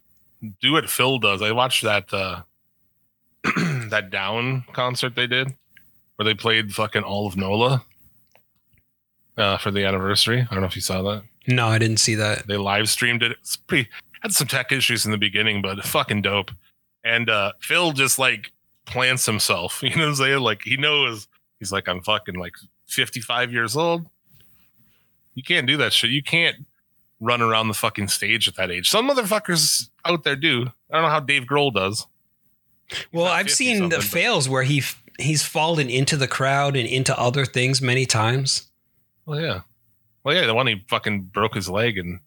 do what Phil does. I watched that uh that down concert they did where they played fucking all of Nola uh for the anniversary. I don't know if you saw that. no, I didn't see that. They live streamed it. It's pretty had some tech issues in the beginning, but fucking dope. And uh Phil just like plants himself. You know what I'm saying? Like he knows he's like, I'm fucking like 55 years old. You can't do that shit. You can't run around the fucking stage at that age. Some motherfuckers out there do. I don't know how Dave Grohl does. Well, I've seen the fails where he he's fallen into the crowd and into other things many times. Well, yeah. Well, yeah, the one he fucking broke his leg and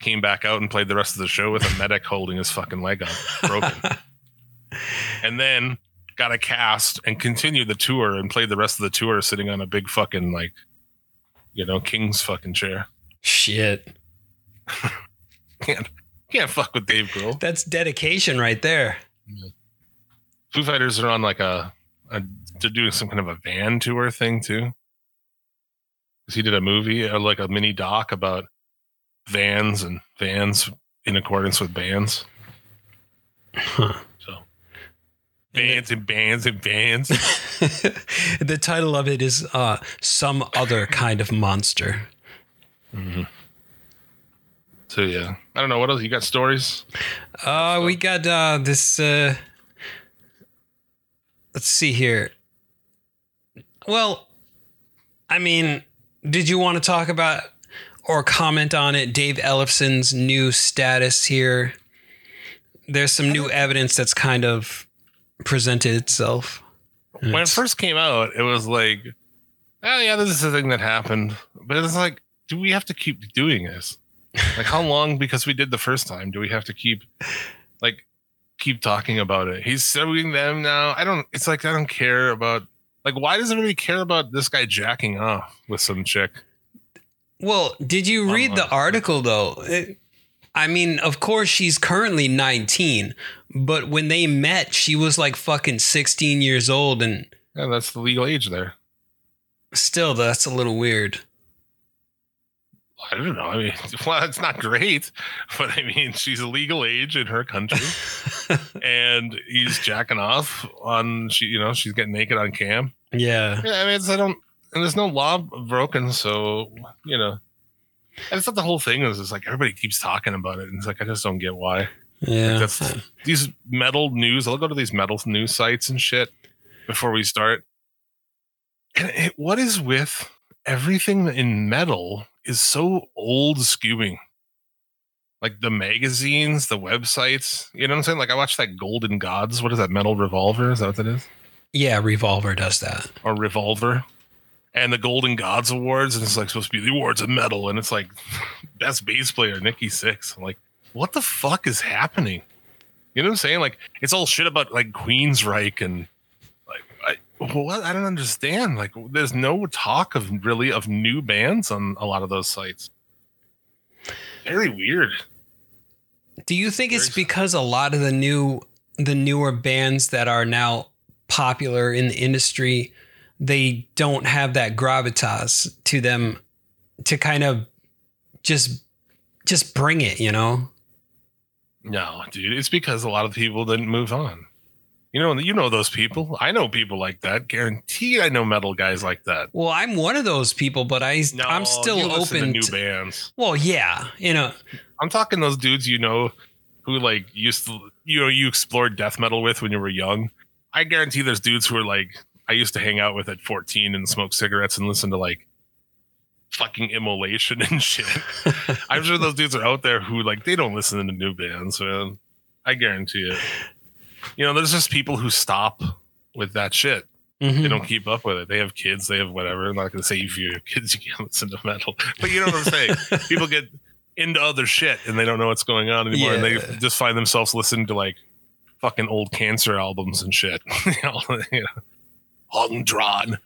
came back out and played the rest of the show with a medic holding his fucking leg up, broken. and then got a cast and continued the tour and played the rest of the tour sitting on a big fucking like you know king's fucking chair Shit, can't can't fuck with dave grohl that's dedication right there. foo fighters are on like a, a they're doing some kind of a van tour thing too. Cause he did a movie uh, like a mini doc about vans and vans in accordance with bands Huh. So vans and bands and bands. the title of it is uh, "Some Other Kind of Monster." Mhm. so yeah i don't know what else you got stories Uh, we got uh, this. Uh, let's see here. Well, I mean, did you want to talk about or comment on it? Dave Ellefson's new status here. There's some new evidence that's kind of presented itself. when it first came out, it was like, oh yeah, this is a thing that happened. But it's like, do we have to keep doing this? Like, how long? Because we did the first time, do we have to keep, like, keep talking about it? He's suing them now. I don't. It's like I don't care about. Like, why does everybody care about this guy jacking off with some chick? Well, did you read the article though? It, I mean, of course, she's currently 19, but when they met, she was like fucking 16 years old, and Yeah, that's the legal age there. still, that's a little weird. I don't know. I mean, well, it's not great, but I mean, she's a legal age in her country, and he's jacking off on she. You know, she's getting naked on cam. yeah. Yeah, I mean, it's, I don't. And there's no law broken, so you know. And it's not the whole thing. Is it's like everybody keeps talking about it, and it's like I just don't get why. Yeah. That's these metal news. I'll go to these metal news sites and shit before we start. And it, what is with everything in metal is so old skewing. Like the magazines, the websites. You know what I'm saying? Like I watched that Golden Gods. What is that? Metal Revolver? Is that what that is? yeah, Revolver does that. Or Revolver? And the Golden Gods Awards, and it's like supposed to be the awards of metal, and it's like best bass player Nikki Sixx. I'm like, what the fuck is happening? You know what I'm saying? Like it's all shit about like Queensryche and like I, what I don't understand. Like there's no talk of really of new bands on a lot of those sites. Very weird. Do you think it's because a lot of the new the newer bands that are now popular in the industry they don't have that gravitas to them to kind of just just bring it, you know? No, dude, it's because a lot of people didn't move on. You know, you know those people. I know people like that. Guaranteed, I know metal guys like that. Well, I'm one of those people, but I No, I'm still open to new to, bands. Well, yeah, you know. I'm talking those dudes you know who like used to you know you explored death metal with when you were young. I guarantee there's dudes who are like I used to hang out with at 14 and smoke cigarettes and listen to like fucking immolation and shit. I'm sure those dudes are out there who like they don't listen to new bands, man. I guarantee it. You know, there's just people who stop with that shit. Mhm. They don't keep up with it. They have kids. They have whatever. I'm not going to say if you have kids, you can't listen to metal. But you know what I'm saying? People get into other shit and they don't know what's going on anymore. And they just find themselves listening to like fucking old cancer albums and shit. you know, you know. Hungdron.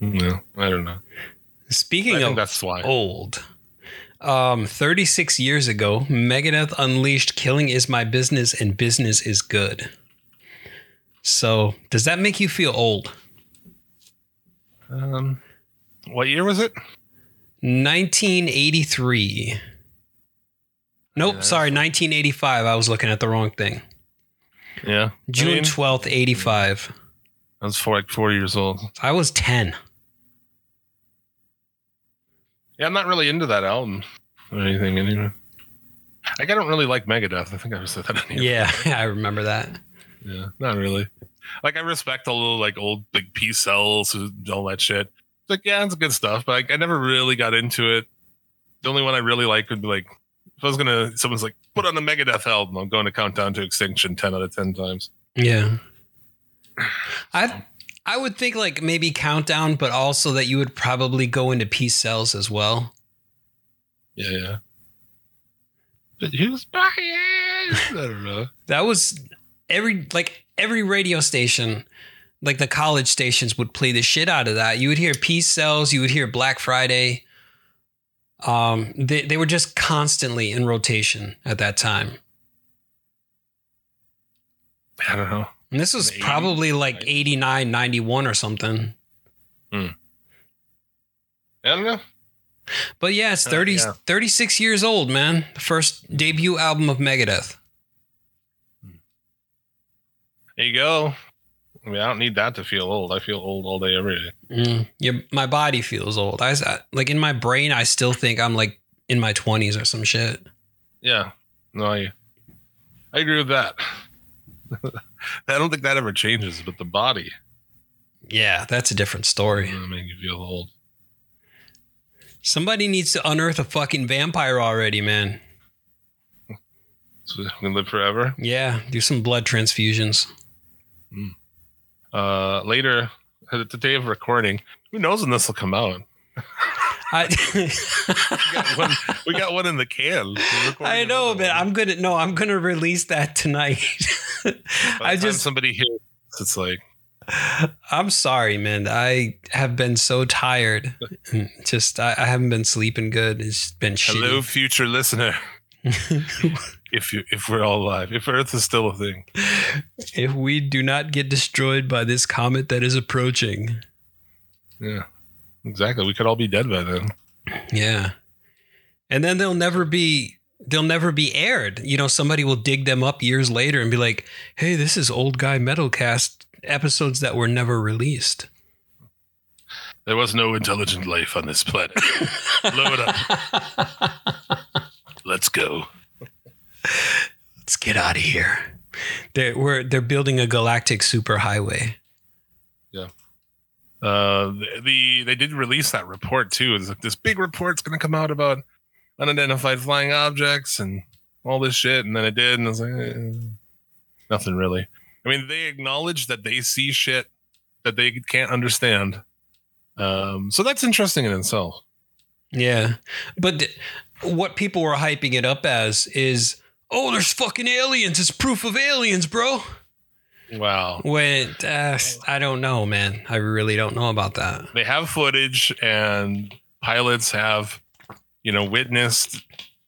No, I don't know. Speaking think of that's why. old. Um, 36 years ago, Megadeth unleashed Killing Is My Business and Business is Good. So, does that make you feel old? Um, what year was it? 1983. Nope, Yeah, sorry, 1985. I was looking at the wrong thing. Yeah. June I mean, 12th, 85. I was four, like four years old. I was 10. Yeah, I'm not really into that album or anything anyway. Like, I don't really like Megadeth. I think I said that here. Yeah, I remember that. Yeah, not really. Like, I respect all the like old like Peace Sells and all that shit. It's like, yeah, it's good stuff, but like, I never really got into it. The only one I really like would be like, if I was gonna, someone's like, put on the Megadeth album, I'm going to Countdown to Extinction 10 out of 10 times. Yeah. I I would think like maybe countdown, but also that you would probably go into Peace Sells as well. Yeah, yeah. But who's buying? I don't know. That was every like every radio station, like the college stations would play the shit out of that. You would hear Peace Sells, you would hear Black Friday. Um, they they were just constantly in rotation at that time. I don't know. And this was In the 80s, probably like right? 89, 91 or something. Hmm. I don't know. But yeah, it's Uh, yeah. 36 years old, man. The first debut album of Megadeth. There you go. I mean, I don't need that to feel old. I feel old all day, every day. Mm, yeah, my body feels old. I, like in my brain, I still think I'm like in my 20s or some shit. Yeah. No, I, I agree with that. I don't think that ever changes, but the body Yeah, that's a different story. make you feel old. Somebody needs to unearth a fucking vampire already, man. So we can live forever. Yeah, do some blood transfusions. Uh, later, the day of recording, who knows when this will come out? I, We got one, we got one in the can. I know, but one. I'm gonna no, I'm gonna release that tonight. I just somebody here. it's like I'm sorry, man. I have been so tired. Just I, I haven't been sleeping good. It's been shit. Hello, future listener. if you if we're all alive, if Earth is still a thing. if we do not get destroyed by this comet that is approaching. Yeah. Exactly. We could all be dead by then. Yeah. And then they'll never be they'll never be aired. You know, somebody will dig them up years later and be like, "Hey, this is old guy metalcast episodes that were never released." There was no intelligent life on this planet. Blow it up. Let's go. Let's get out of here. They're we're they're building a galactic superhighway. Yeah. Uh, the, the they did release that report too. It's like this big report's going to come out about unidentified flying objects and all this shit, and then it did, and I was like, eh, nothing really. I mean, they acknowledge that they see shit that they can't understand. Um, so that's interesting in itself. Yeah, but th- what people were hyping it up as is, oh, there's fucking aliens. It's proof of aliens, bro. Wow. When uh, I don't know, man. I really don't know about that. They have footage, and pilots have, you know, witnessed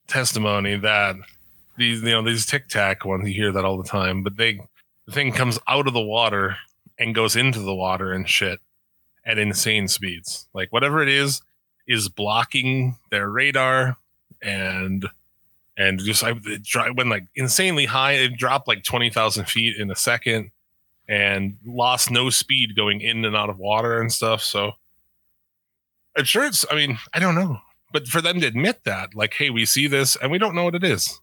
testimony that these, you know, these tic tac ones. You hear that all the time, but they, the thing comes out of the water and goes into the water and shit at insane speeds. Like whatever it is, is blocking their radar and and just I it went like insanely high. It dropped like twenty thousand feet in a second, and lost no speed going in and out of water and stuff. So, it sure it's. I mean, I don't know, but for them to admit that, like, hey, we see this and we don't know what it is,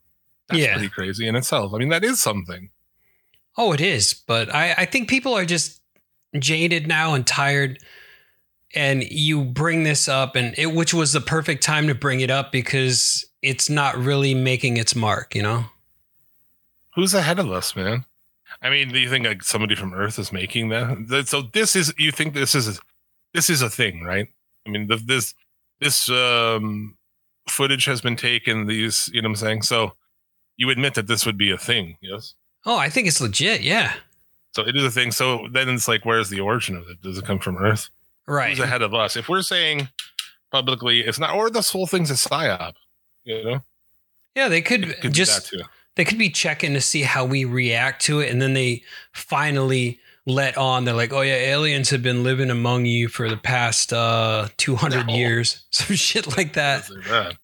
that's Yeah. pretty crazy in itself. I mean, that is something. Oh, it is, but I, I think people are just jaded now and tired. And you bring this up, and it, which was the perfect time to bring it up because it's not really making its mark, you know? Who's ahead of us, man? I mean, do you think like somebody from Earth is making that? So this is you think this is this is a thing, right? I mean, the, this this um footage has been taken. These, you know, what I'm saying. So you admit that this would be a thing, yes? Oh, I think it's legit. Yeah. So it is a thing. So then it's like, where's the origin of it? Does it come from Earth? Right. Who's ahead of us? If we're saying publicly, it's not, or this whole thing's a psyop. You know, Yeah, they could, could just that too. they could be checking to see how we react to it, and then they finally let on. They're like, "Oh yeah, aliens have been living among you for the past uh, two hundred No. years." Some shit like that. That.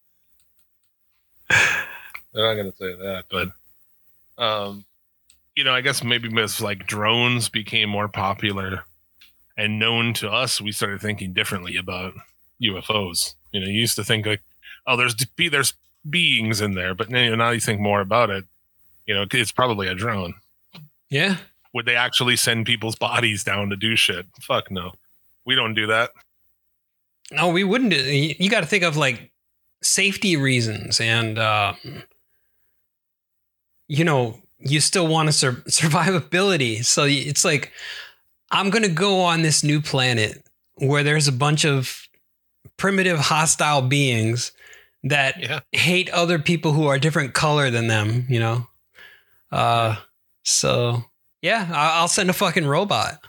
They're not going to say that, but um, you know, I guess maybe as like drones became more popular and known to us, we started thinking differently about UFOs. You know, you used to think like, oh, there's be there's beings in there, but now, now you think more about it. You know, it's probably a drone. Yeah. Would they actually send people's bodies down to do shit? Fuck no. We don't do that. No, we wouldn't. do- You got to think of like safety reasons, and uh, you know, you still want to sur- survivability. So it's like, I'm gonna go on this new planet where there's a bunch of primitive, hostile beings that Yeah. hate other people who are different color than them. You know, uh, so yeah, I'll send a fucking robot.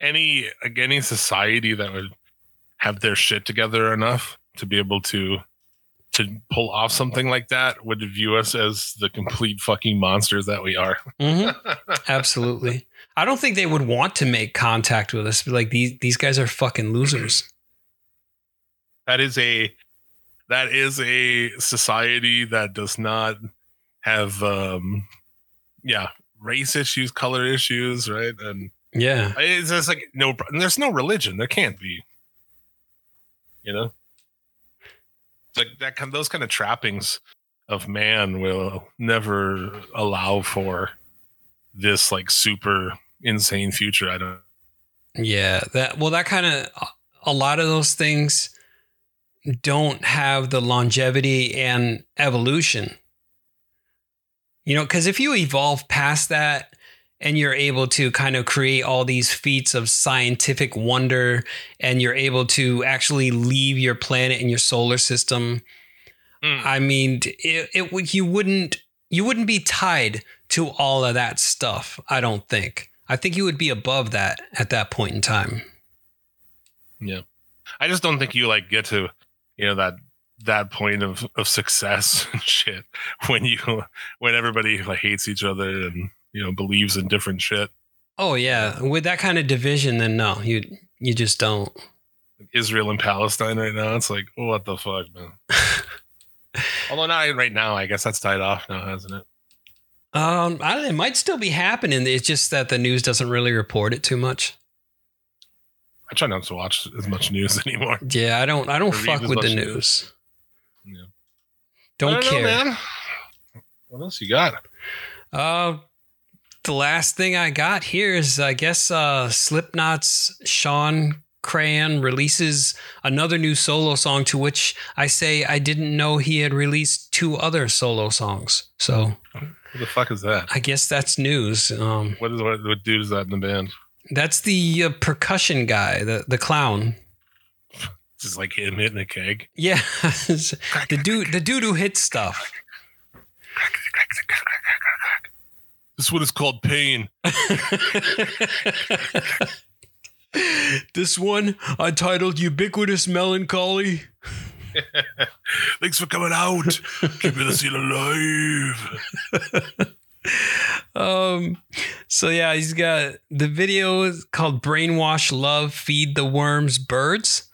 any like any society that would have their shit together enough to be able to to pull off something like that would view us as the complete fucking monsters that we are. mm-hmm. Absolutely. I don't think they would want to make contact with us. Like these these guys are fucking losers. that is a that is a society that does not have um yeah race issues color issues right and Yeah. it's just like no there's no religion there can't be you know like that kind those kind of trappings of man will never allow for this like super insane future i don't Yeah. That well that kind of a lot of those things don't have the longevity and evolution. You know, cuz if you evolve past that and you're able to kind of create all these feats of scientific wonder and you're able to actually leave your planet and your solar system Mm. I mean, it, it you wouldn't you wouldn't be tied to all of that stuff. I don't think. I think you would be above that at that point in time. Yeah. I just don't think you like get to, you know, that that point of, of success and shit when you when everybody like hates each other and you know believes in different shit. Oh yeah, with that kind of division, then no, you you just don't. Israel and Palestine right now, it's like what the fuck, man. Although not right now, I guess that's tied off now, hasn't it? Um, I don't it might still be happening. It's just that the news doesn't really report it too much. I try not to watch as much news anymore. Yeah, I don't. I don't fuck with the news. news. Yeah. Don't know, care. man. What else you got? Uh, the last thing I got here is, I guess, uh, Slipknot's Shawn Crahan releases another new solo song. To which I say I didn't know he had released two other solo songs. So What the fuck is that? I guess that's news. Um, What is what, what dude is that in the band? That's the uh, percussion guy, the the clown. This is like him hitting a keg. Yeah, the dude, the dude who hits stuff. This is what is called pain. this one I titled "Ubiquitous Melancholy." Thanks for coming out. Keeping the scene alive. Um, so yeah, he's got the video is called "Brainwash Love, Feed the Worms, Birds."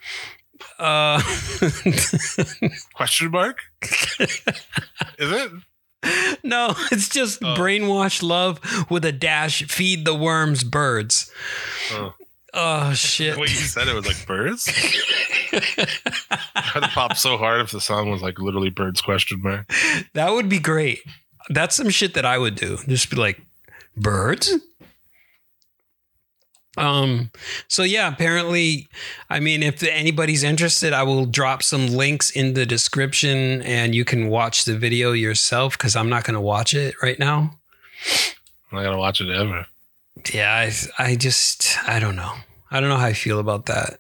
Uh, Question mark? is it? no, it's just Oh. "Brainwash Love" with a dash. Feed the worms, birds. Oh. Oh shit! Way you said it was like birds. I'd pop so hard if the song was like literally birds question mark. That would be great. That's some shit that I would do. Just be like, birds? Um, so yeah, apparently, I mean, if anybody's interested, I will drop some links in the description and you can watch the video yourself because I'm not going to watch it right now. I'm not going to watch it ever. Yeah, I, I just, I don't know. I don't know how I feel about that.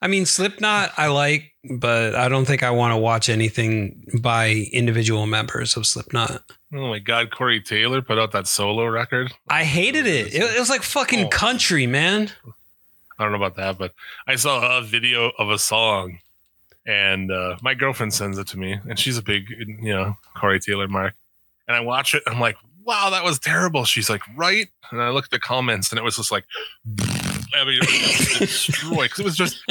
I mean, Slipknot, I like, but I don't think I want to watch anything by individual members of Slipknot. Oh my god, Corey Taylor put out that solo record. I hated it. It, was like fucking Oh. country, man. I don't know about that, but I saw a video of a song, and uh, my girlfriend sends it to me, and she's a big, you know, Corey Taylor mark. And I watch it, I'm like, wow, that was terrible. She's like, right? And I look at the comments, and it was just like, I mean, destroyed because it was just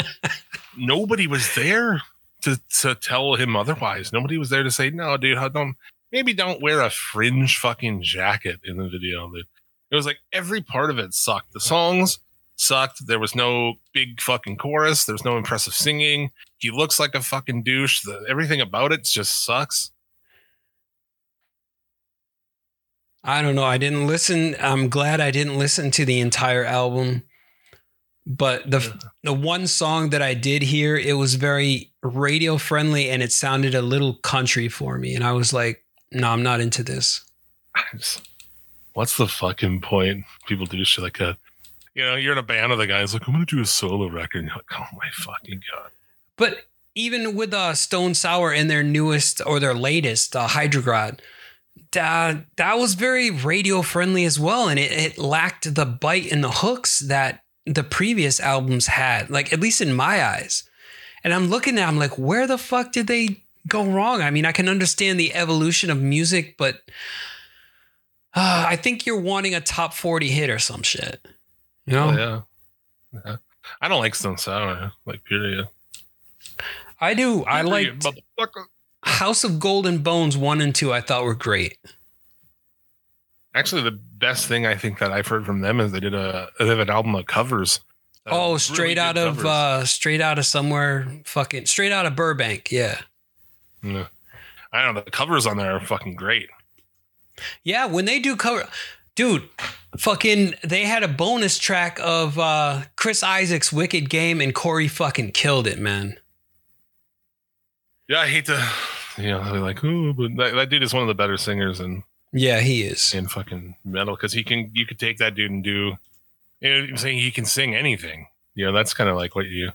nobody was there to to tell him otherwise. Nobody was there to say, no, dude, don't maybe don't wear a fringe fucking jacket in the video. Dude. It was like every part of it sucked. The songs sucked. There was no big fucking chorus. There's no impressive singing. He looks like a fucking douche. The, everything about it just sucks. I don't know. I didn't listen. I'm glad I didn't listen to the entire album. But the the one song that I did hear, it was very radio friendly and it sounded a little country for me. And I was like, no, I'm not into this. What's the fucking point? People do shit like that. You know, you're in a band with the guys like, I'm gonna do a solo record. And you're like, oh my fucking god. But even with uh, Stone Sour and their newest or their latest, uh, Hydrograd, that, that was very radio friendly as well. And it, it lacked the bite and the hooks that the previous albums had, like at least in my eyes. And I'm looking at, I'm like, where the fuck did they go wrong? I mean, I can understand the evolution of music, but uh, I think you're wanting a top 40 hit or some shit. You know? Oh, yeah. yeah. I don't like Stone Sour, like period. I do. I Period, liked motherfucker. House of Gold and Bones 1 and 2, I thought were great. Actually, the best thing I think that I've heard from them is they did a they have an album of covers. Oh, straight really out of covers. uh straight out of somewhere fucking straight out of Burbank. Yeah. Yeah. I don't know. The covers on there are fucking great. Yeah, when they do cover dude, fucking they had a bonus track of uh Chris Isaak's Wicked Game and Corey fucking killed it, man. Yeah, I hate to, you know, like, oh, but that, that dude is one of the better singers in Yeah, he is. in fucking metal because he can. You could take that dude and do. You know, I'm saying he can sing anything. You know, that's kind of like what you,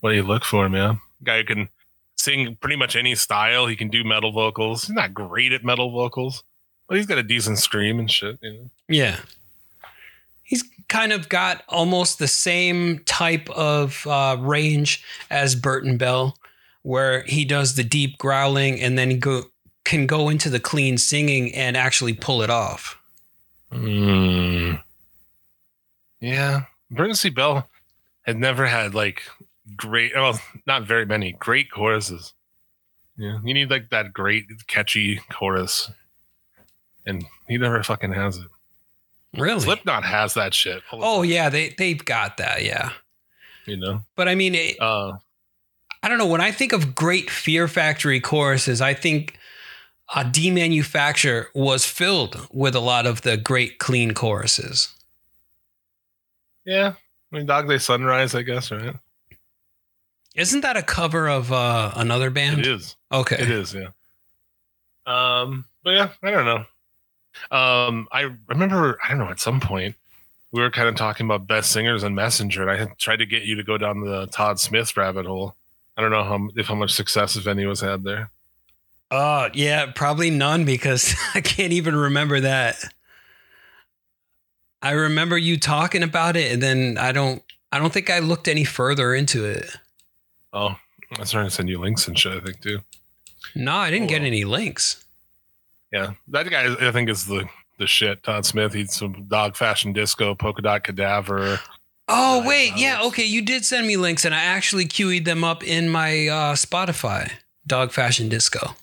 what do you look for, man. Guy who can sing pretty much any style. He can do metal vocals. He's not great at metal vocals, but he's got a decent scream and shit. You know. Yeah. He's kind of got almost the same type of uh, range as Burton Bell, where he does the deep growling and then he go can go into the clean singing and actually pull it off. Mm. Yeah, Burton C. Bell had never had like great, well, not very many great choruses. Yeah, you need like that great catchy chorus, and he never fucking has it. Really? Slipknot has that shit. all Oh time, yeah, they they've got that. Yeah, you know. but I mean, it, Uh, I don't know. When I think of great Fear Factory choruses, I think uh, Demanufacture was filled with a lot of the great clean choruses. yeah. I mean, Dog Day Sunrise, I guess, right? Isn't that a cover of uh, another band? It is. Okay. It is, yeah. Um, but yeah, I don't know. Um, I remember, I don't know, at some point we were kind of talking about best singers and Messenger, and I had tried to get you to go down the Todd Smith rabbit hole. I don't know how if how much success, if any, was had there. Uh yeah, probably none because I can't even remember that. I remember you talking about it and then I don't I don't think I looked any further into it. Oh, I was trying to send you links and shit. I think too. No, I didn't Oh, get well. any links. Yeah, that guy I think is the the shit. Todd Smith. He's some dog fashion disco, Polkadot Cadaver. Oh Nine wait, yeah, okay, you did send me links and I actually queued them up in my uh, Spotify. Dog Fashion Disco.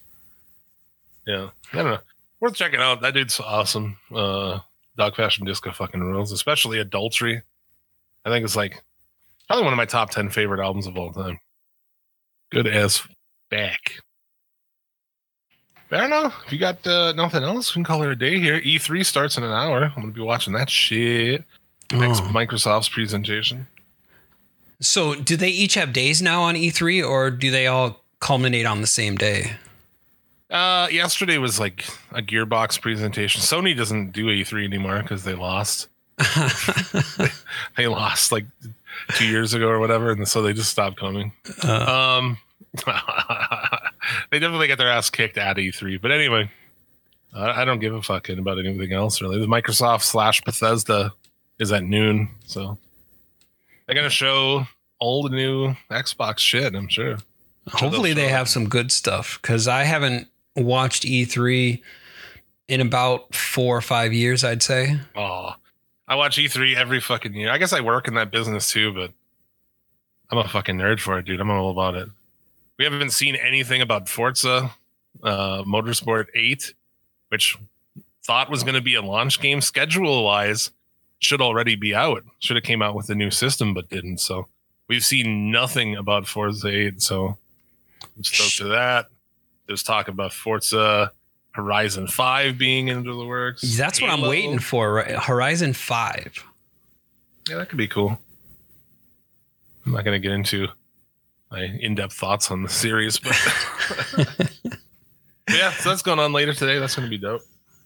Yeah, I don't know. Worth checking out. That dude's awesome. Uh, Dog Fashion Disco fucking rules, especially Adultery. I think it's like probably one of my top 10 favorite albums of all time. Good as back. I don't know. If you got uh, nothing else, we can call it a day here. E3 starts in an hour. I'm going to be watching that shit. Next Oh. Microsoft's presentation. So, do they each have days now on E3 or do they all culminate on the same day? Uh, yesterday was like a Gearbox presentation. Sony doesn't do E3 anymore because they lost. they lost like two years ago or whatever, and so they just stopped coming. Uh, Um, they definitely get their ass kicked at E3. But anyway, I I don't give a fucking about anything else really. The Microsoft slash Bethesda is at noon, so they're gonna show all the new Xbox shit. I'm sure. Hopefully, they have some good stuff because I haven't watched E3 in about four or five years, I'd say. Oh, I watch E3 every fucking year. I guess I work in that business too, but I'm a fucking nerd for it, dude. I'm all about it. We haven't seen anything about Forza uh, Motorsport 8, which thought was going to be a launch game schedule wise should already be out. Should have came out with a new system, but didn't. So we've seen nothing about Forza 8. So I'm stoked to that. There's talk about Forza Horizon 5 being into the works. That's what I'm waiting for. Right? Horizon 5. Yeah, that could be cool. I'm not going to get into my in-depth thoughts on the series, but yeah, so that's going on later today. That's going to be dope.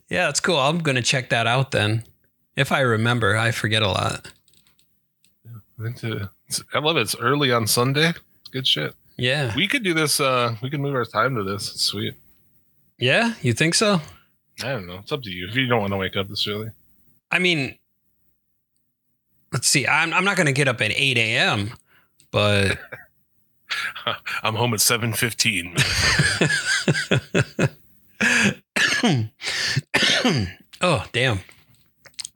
Yeah, that's cool. I'm going to check that out then. If I remember, I forget a lot. I, think to- it's- I love it. It's early on Sunday. It's good shit. Yeah. We could do this. Uh, we could move our time to this. It's sweet. Yeah, you think so? I don't know. It's up to you. If you don't want to wake up this early, I mean, let's see. I'm, I'm not going to get up at 8 a.m., but I'm home at seven fifteen. oh, damn.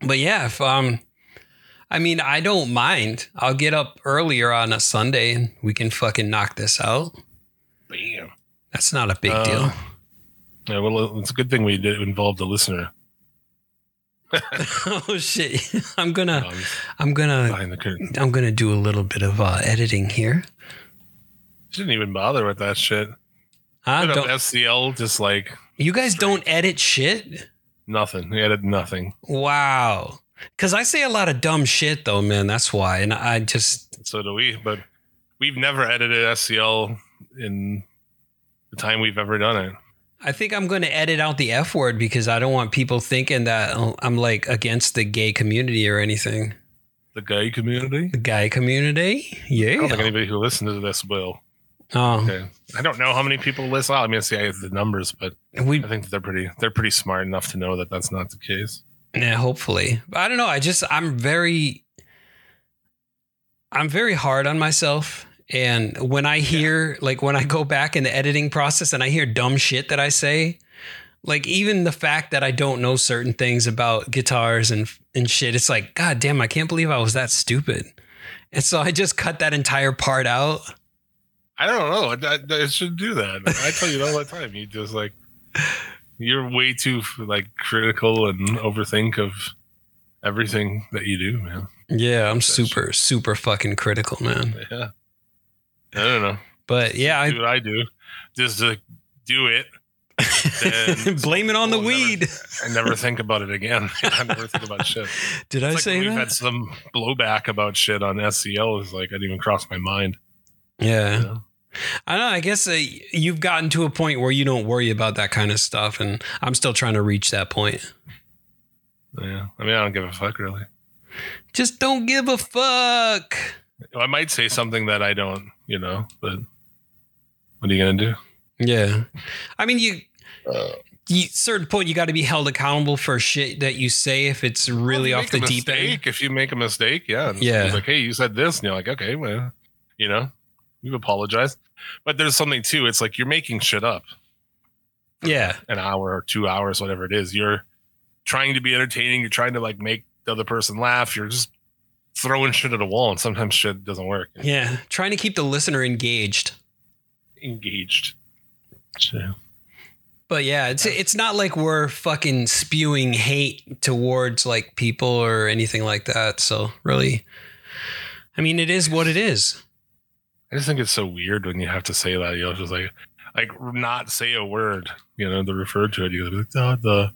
But yeah, if um I mean, I don't mind. I'll get up earlier on a Sunday and we can fucking knock this out. Bam. That's not a big Uh, deal. Yeah, well, it's a good thing we did involve the listener oh shit. I'm gonna um, I'm gonna. I'm gonna do a little bit of uh, editing here. Didn't even bother with that shit. Huh? Put up Don't, SCL just like you guys don't edit shit? nothing. We added nothing. Wow. Cause I say a lot of dumb shit though, man. That's why. And I just So do we, but we've never edited SCL in the time we've ever done it. I think I'm going to edit out the F word because I don't want people thinking that I'm like against the gay community or anything. The gay community. The gay community? Yeah. I don't think anybody who listens to this will. Oh, Okay. I don't know how many people listen. Well, I mean, see, I have the numbers, but we I think they're pretty. They're pretty smart enough to know that that's not the case. Yeah, hopefully. I don't know. I just I'm very I'm very hard on myself. And when I hear like when I go back in the editing process and I hear dumb shit that I say, like even the fact that I don't know certain things about guitars and and shit, it's like, God damn, I can't believe I was that stupid. And so I just cut that entire part out. I don't know. I, I should do that. I tell you all the time. You just like you're way too like critical and overthink of everything that you do, man. Yeah, I'm super, super fucking critical, man. Yeah. I don't know. But yeah, I do what I do. Just to do it. Blame it on the weed. Never, I never think about it again. I never think about shit. Did it's I like say we've that? had some blowback about shit on SCL. Is like I didn't even cross my mind. Yeah. You know? I don't know. I guess uh, you've gotten to a point where you don't worry about that kind of stuff, and I'm still trying to reach that point. Yeah. I mean, I don't give a fuck really. Just don't give a fuck. I might say something that I don't, you know, but what are you gonna do? Yeah. I mean, you, Uh, you certain point you got to be held accountable for shit that you say if it's really Well, off the a deep end. If you make a mistake, yeah, Yeah. like, hey, you said this, and you're like, okay, well, you know, you've apologized, but there's something too. It's like you're making shit up Yeah. an hour or two hours, whatever it is. You're trying to be entertaining. You're trying to like make the other person laugh. You're just throwing shit at a wall, and sometimes shit doesn't work. Yeah. Trying to keep the listener engaged. Engaged. So, But yeah, it's it's not like we're fucking spewing hate towards like people or anything like that. So really, I mean, it is what it is. I just think it's so weird when you have to say that. You know, just like like not say a word. You know, to refer to it. You like, oh, the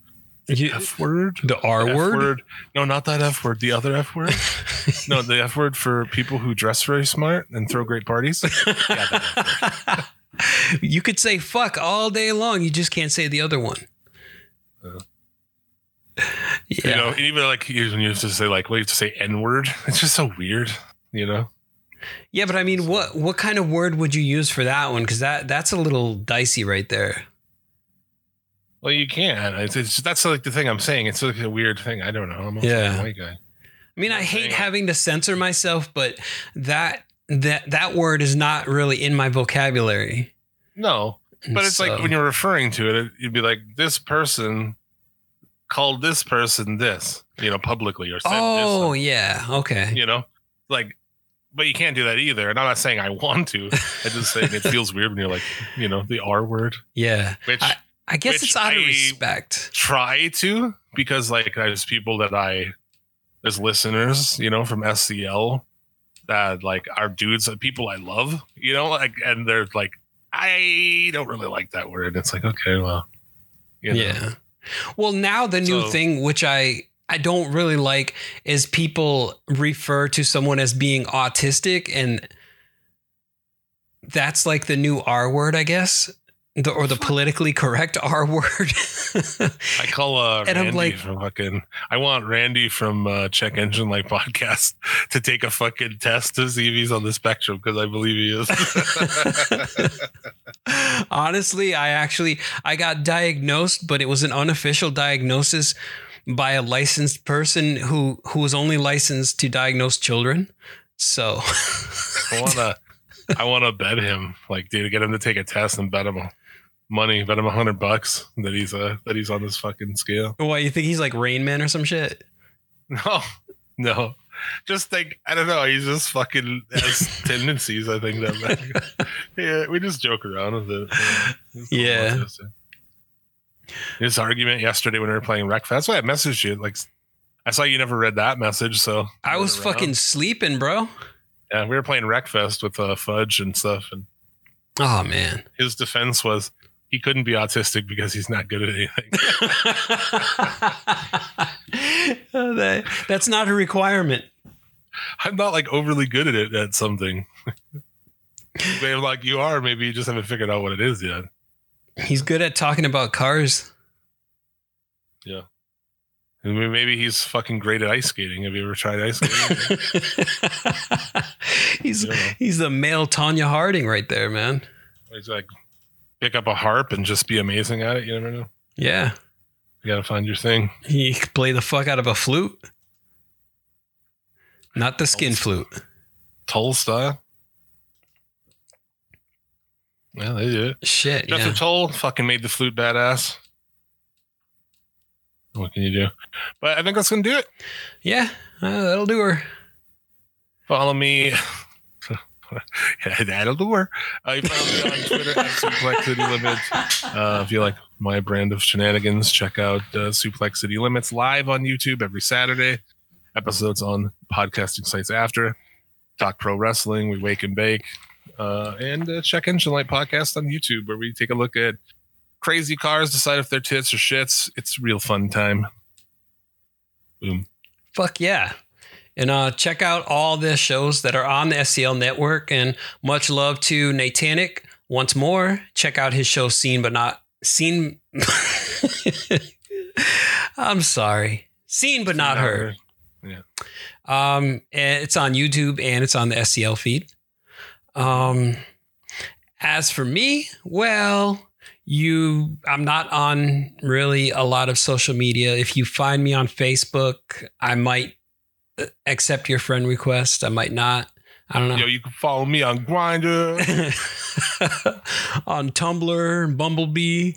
You- F word. the R F word. No, not that F word. The other F word. No, the F word for people who dress very smart and throw great parties. Yeah, you could say fuck all day long. You just can't say the other one. Uh. yeah. You know, even like you, when you have to say like, well, you have to say N word. It's just so weird. You know. Yeah, but I mean, what what kind of word would you use for that one? Because that that's a little dicey right there. Well, you can. It's, it's that's like the thing I'm saying. It's like a weird thing. I don't know. I'm a Yeah. white guy. I mean, I hate having to censor myself, but that that that word is not really in my vocabulary. No, but it's So- like when you're referring to it, you'd be like, this person called this person this, you know, publicly or said oh yeah, okay, You know, like, but you can't do that either. And I'm not saying I want to. I'm just saying it feels weird when you're like, you know, the R word, yeah. which I- I guess Which it's out of I- respect. try to because like there's people that I there's listeners, you know, from SCL that like are dudes and people I love, you know, like and they're like, I don't really like that word. It's like, okay, well, you know. Yeah. Well, now the new So- thing, which I I don't really like, is people refer to someone as being autistic, and that's like the new R word, I guess, the, or the politically correct R word. I call uh And I'm like- from fucking I want Randy from uh Check Engine Light podcast to take a fucking test to see if he's on the spectrum because I believe he is. Honestly, I actually I got diagnosed, but it was an unofficial diagnosis by a licensed person who who was only licensed to diagnose children. So I wanna I wanna bet him, like dude, get him to take a test and bet him money, bet him a hundred bucks that he's uh that he's on this fucking scale. Why you think he's like Rain Man or some shit? No, no. Just think I don't know, he's just fucking has tendencies, I think that yeah, we just joke around with it. Yeah. His argument yesterday when we were playing Wreckfest, that's why I messaged you. Like, I saw you never read that message, so I was around. fucking sleeping, bro. Yeah, we were playing Wreckfest with uh, Fudge and stuff, and Oh man. his defense was he couldn't be autistic because he's not good at anything. Oh, that- that's not a requirement. I'm not like overly good at it at something. Maybe like you are, maybe you just haven't figured out what it is yet. He's good at talking about cars. And maybe he's fucking great at ice skating. Have you ever tried ice skating? he's You don't know. he's the male Tonya Harding right there, man. he's like pick up a harp and just be amazing at it. You never know. Yeah. You gotta find your thing. He play the fuck out of a flute. Not the skin flute. Tull style. Yeah, they do it. Shit. Jethro Yeah. Tull fucking made the flute badass. What can you do? But I think that's gonna do it. Yeah. uh, that'll do her. Follow me. yeah, that'll do her. Uh, you follow me on Twitter at Suplex City Limits. Uh, if you like my brand of shenanigans, check out uh, Suplex City Limits live on YouTube every Saturday. Episodes on podcasting sites after. Talk pro wrestling. We wake and bake. Uh, and uh, check Engine Light podcast on YouTube where we take a look at crazy cars, decide if they're tits or shits. It's real fun time. Boom. Fuck yeah. And uh, check out all the shows that are on the SCL network. And much love to Natanic. Once more, check out his show Seen But Not Seen. I'm sorry. Seen But Not Heard. Yeah. Um, and it's on YouTube and it's on the SCL feed. Um, as for me, well, you, I'm not on really a lot of social media. If you find me on Facebook, I might uh, accept your friend request. I might not. I don't know. Yo, you can follow me on Grindr. on Tumblr, Bumblebee,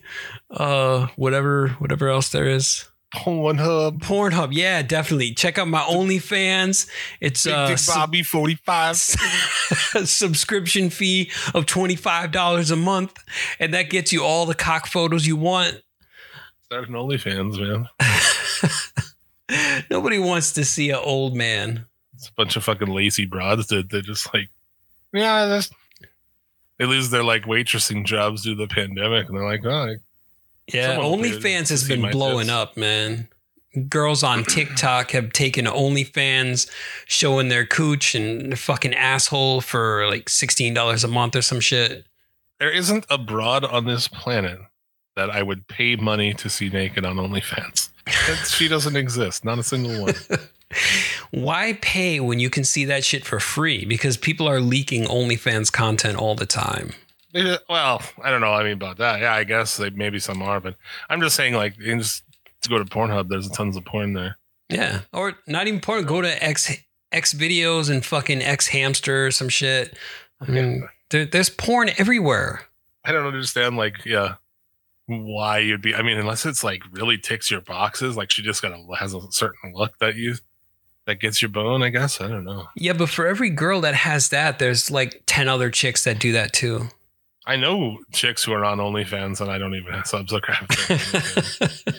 uh, whatever, whatever else there is. Pornhub. Pornhub, yeah, definitely. Check out my OnlyFans. It's Big uh, Dick Bobby 45. subscription fee of $25 a month and that gets you all the cock photos you want Starting OnlyFans, man. nobody wants to see an old man It's a bunch of fucking lazy broads that they're just like, yeah, that's. They lose their like waitressing jobs due to the pandemic, and they're like, oh, yeah Someone onlyfans has been blowing up man. Girls on tiktok have taken onlyfans showing their cooch and their fucking asshole for like $16 a month or some shit. There isn't a broad on this planet that I would pay money to see naked on OnlyFans. She doesn't exist, not a single one. why pay when you can see that shit for free? Because people are leaking onlyfans content all the time well, I don't know. I mean about that. Yeah, I guess they, maybe some are, but I'm just saying, like, you just to go to Pornhub. There's tons of porn there. Yeah, or not even porn. Go to X X videos and fucking xHamster or some shit. I mean, there, there's porn everywhere. I don't understand, like, yeah, why you'd be. I mean, unless it's like really ticks your boxes, like she just got a has a certain look that you that gets your bone. I guess I don't know. Yeah, but for every girl that has that, there's like ten other chicks that do that too. I know chicks who are on OnlyFans and I don't even have subscribe.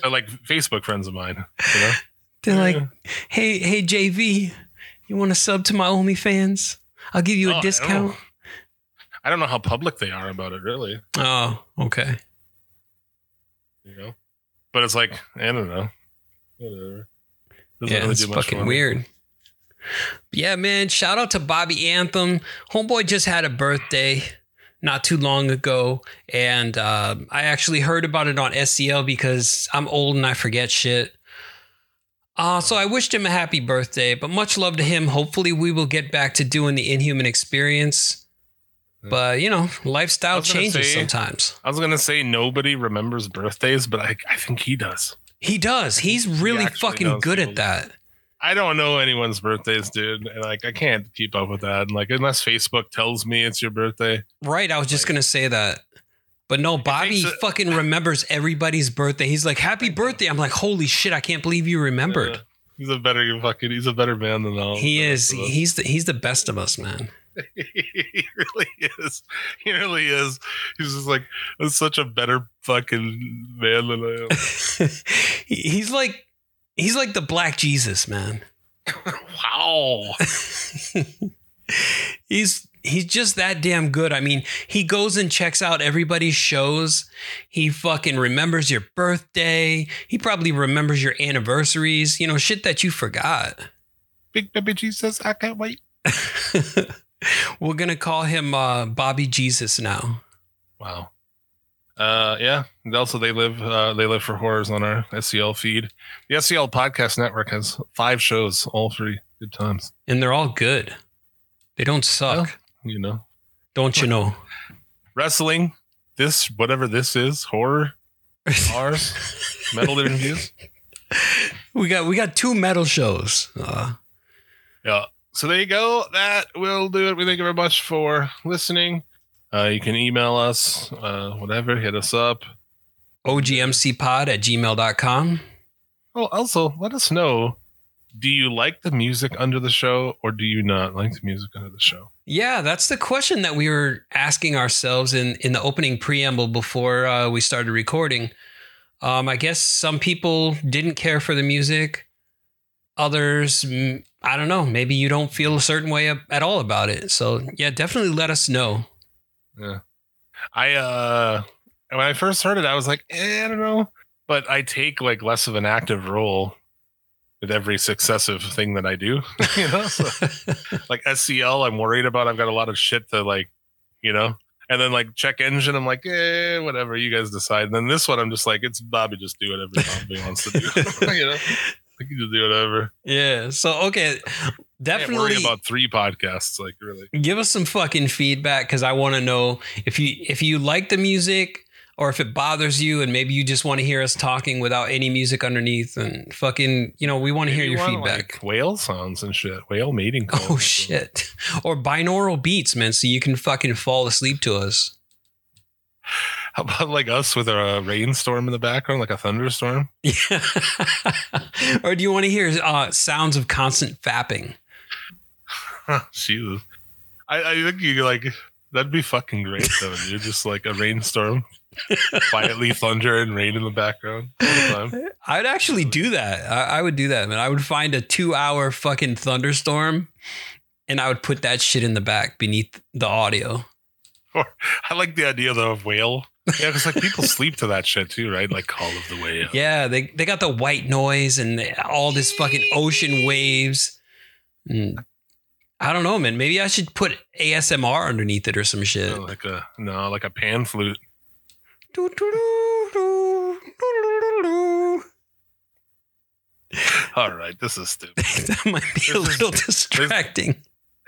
They're like Facebook friends of mine. You know, They're like, hey, hey, JV, you want to sub to my OnlyFans? I'll give you Oh, a I discount. don't- I don't know how public they are about it, really. Oh, okay. You know, but it's like I don't know. Whatever. Doesn't yeah, really it's fucking weird. Yeah, man. Shout out to Bobby Anthem. Homeboy just had a birthday not too long ago, and uh, I actually heard about it on SCL because I'm old and I forget shit. Uh, so I wished him a happy birthday, but much love to him. Hopefully, we will get back to doing the Inhuman experience. But you know, lifestyle changes say- sometimes. I was gonna say nobody remembers birthdays, but I, I think he does. He does. He's really actually fucking good at that. I don't know anyone's birthdays, dude. And like I can't keep up with that. And like unless Facebook tells me it's your birthday. Right. I was just Like- gonna say that. But no, Bobby fucking remembers everybody's birthday. He's like, "Happy birthday!" I'm like, "Holy shit! I can't believe you remembered." Uh, he's a better fucking he's a better man than all. he is. rest of us. He's the he's the best of us, man. he really is. He really is. He's just like such a better fucking man than I am. He's like he's like the Black Jesus, man. wow. he's he's just that damn good. I mean, he goes and checks out everybody's shows. He fucking remembers your birthday. He probably remembers your anniversaries. You know, shit that you forgot. Big baby Jesus, I can't wait. We're gonna call him uh, Bobby Jesus now. Wow. Uh, yeah. Also, they live. Uh, they live for horrors on our SCL feed. The SCL Podcast Network has five shows, all three good times. And they're all good. They don't suck. Well. You know, don't you know? wrestling. This whatever this is, horror. ours, metal interviews. we got we got two metal shows. Uh, Yeah. So there you go. That will do it. We thank you very much for listening. Uh, you can email us, uh, whatever, hit us up. OGMCpod at gmail.com. Oh, also, let us know do you like the music under the show or do you not like the music under the show? Yeah, that's the question that we were asking ourselves in, in the opening preamble before uh, we started recording. Um, I guess some people didn't care for the music. Others, mm, I don't know. Maybe you don't feel a certain way at all about it. So, yeah, definitely let us know. Yeah. I, uh, when I first heard it, I was like, eh, I don't know. But I take like less of an active role with every successive thing that I do, you know? So, like SCL, I'm worried about. I've got a lot of shit to like, you know. And then like check engine, I'm like, eh, whatever you guys decide. And then this one, I'm just like, it's Bobby, just do whatever Bobby wants to do. you know, like, you just do whatever. yeah. So, okay. Definitely. worry about three podcasts, like really. give us some fucking feedback because I want to know if you if you like the music or if it bothers you and maybe you just want to hear us talking without any music underneath and fucking you know we want to hear your feedback. like, whale sounds and shit, whale mating. calls oh shit! Or binaural beats, man, so you can fucking fall asleep to us. How about like us with a rainstorm in the background, like a thunderstorm? Yeah. or do you want to hear uh, sounds of constant fapping? Jesus. I, I think you like that'd be fucking great though, dude. Just like a rainstorm, quietly thunder and rain in the background all the time. I'd actually do that. I, I would do that, man. I would find a two-hour fucking thunderstorm, and I would put that shit in the back beneath the audio. I like the idea though of whale. Yeah, because like people sleep to that shit too, right? Like Call of the Whale. Yeah, they they got the white noise and all this fucking ocean waves. And I don't know, man. Maybe I should put ASMR underneath it or some shit. Oh, like a no, like a pan flute. All right, this is stupid. that might be a This is- little distracting.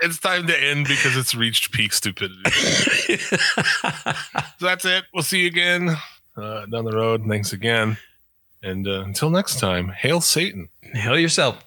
It's time to end because it's reached peak stupidity. So that's it. We'll see you again uh, down the road. Thanks again. And uh, until next time, hail Satan. Hail yourself.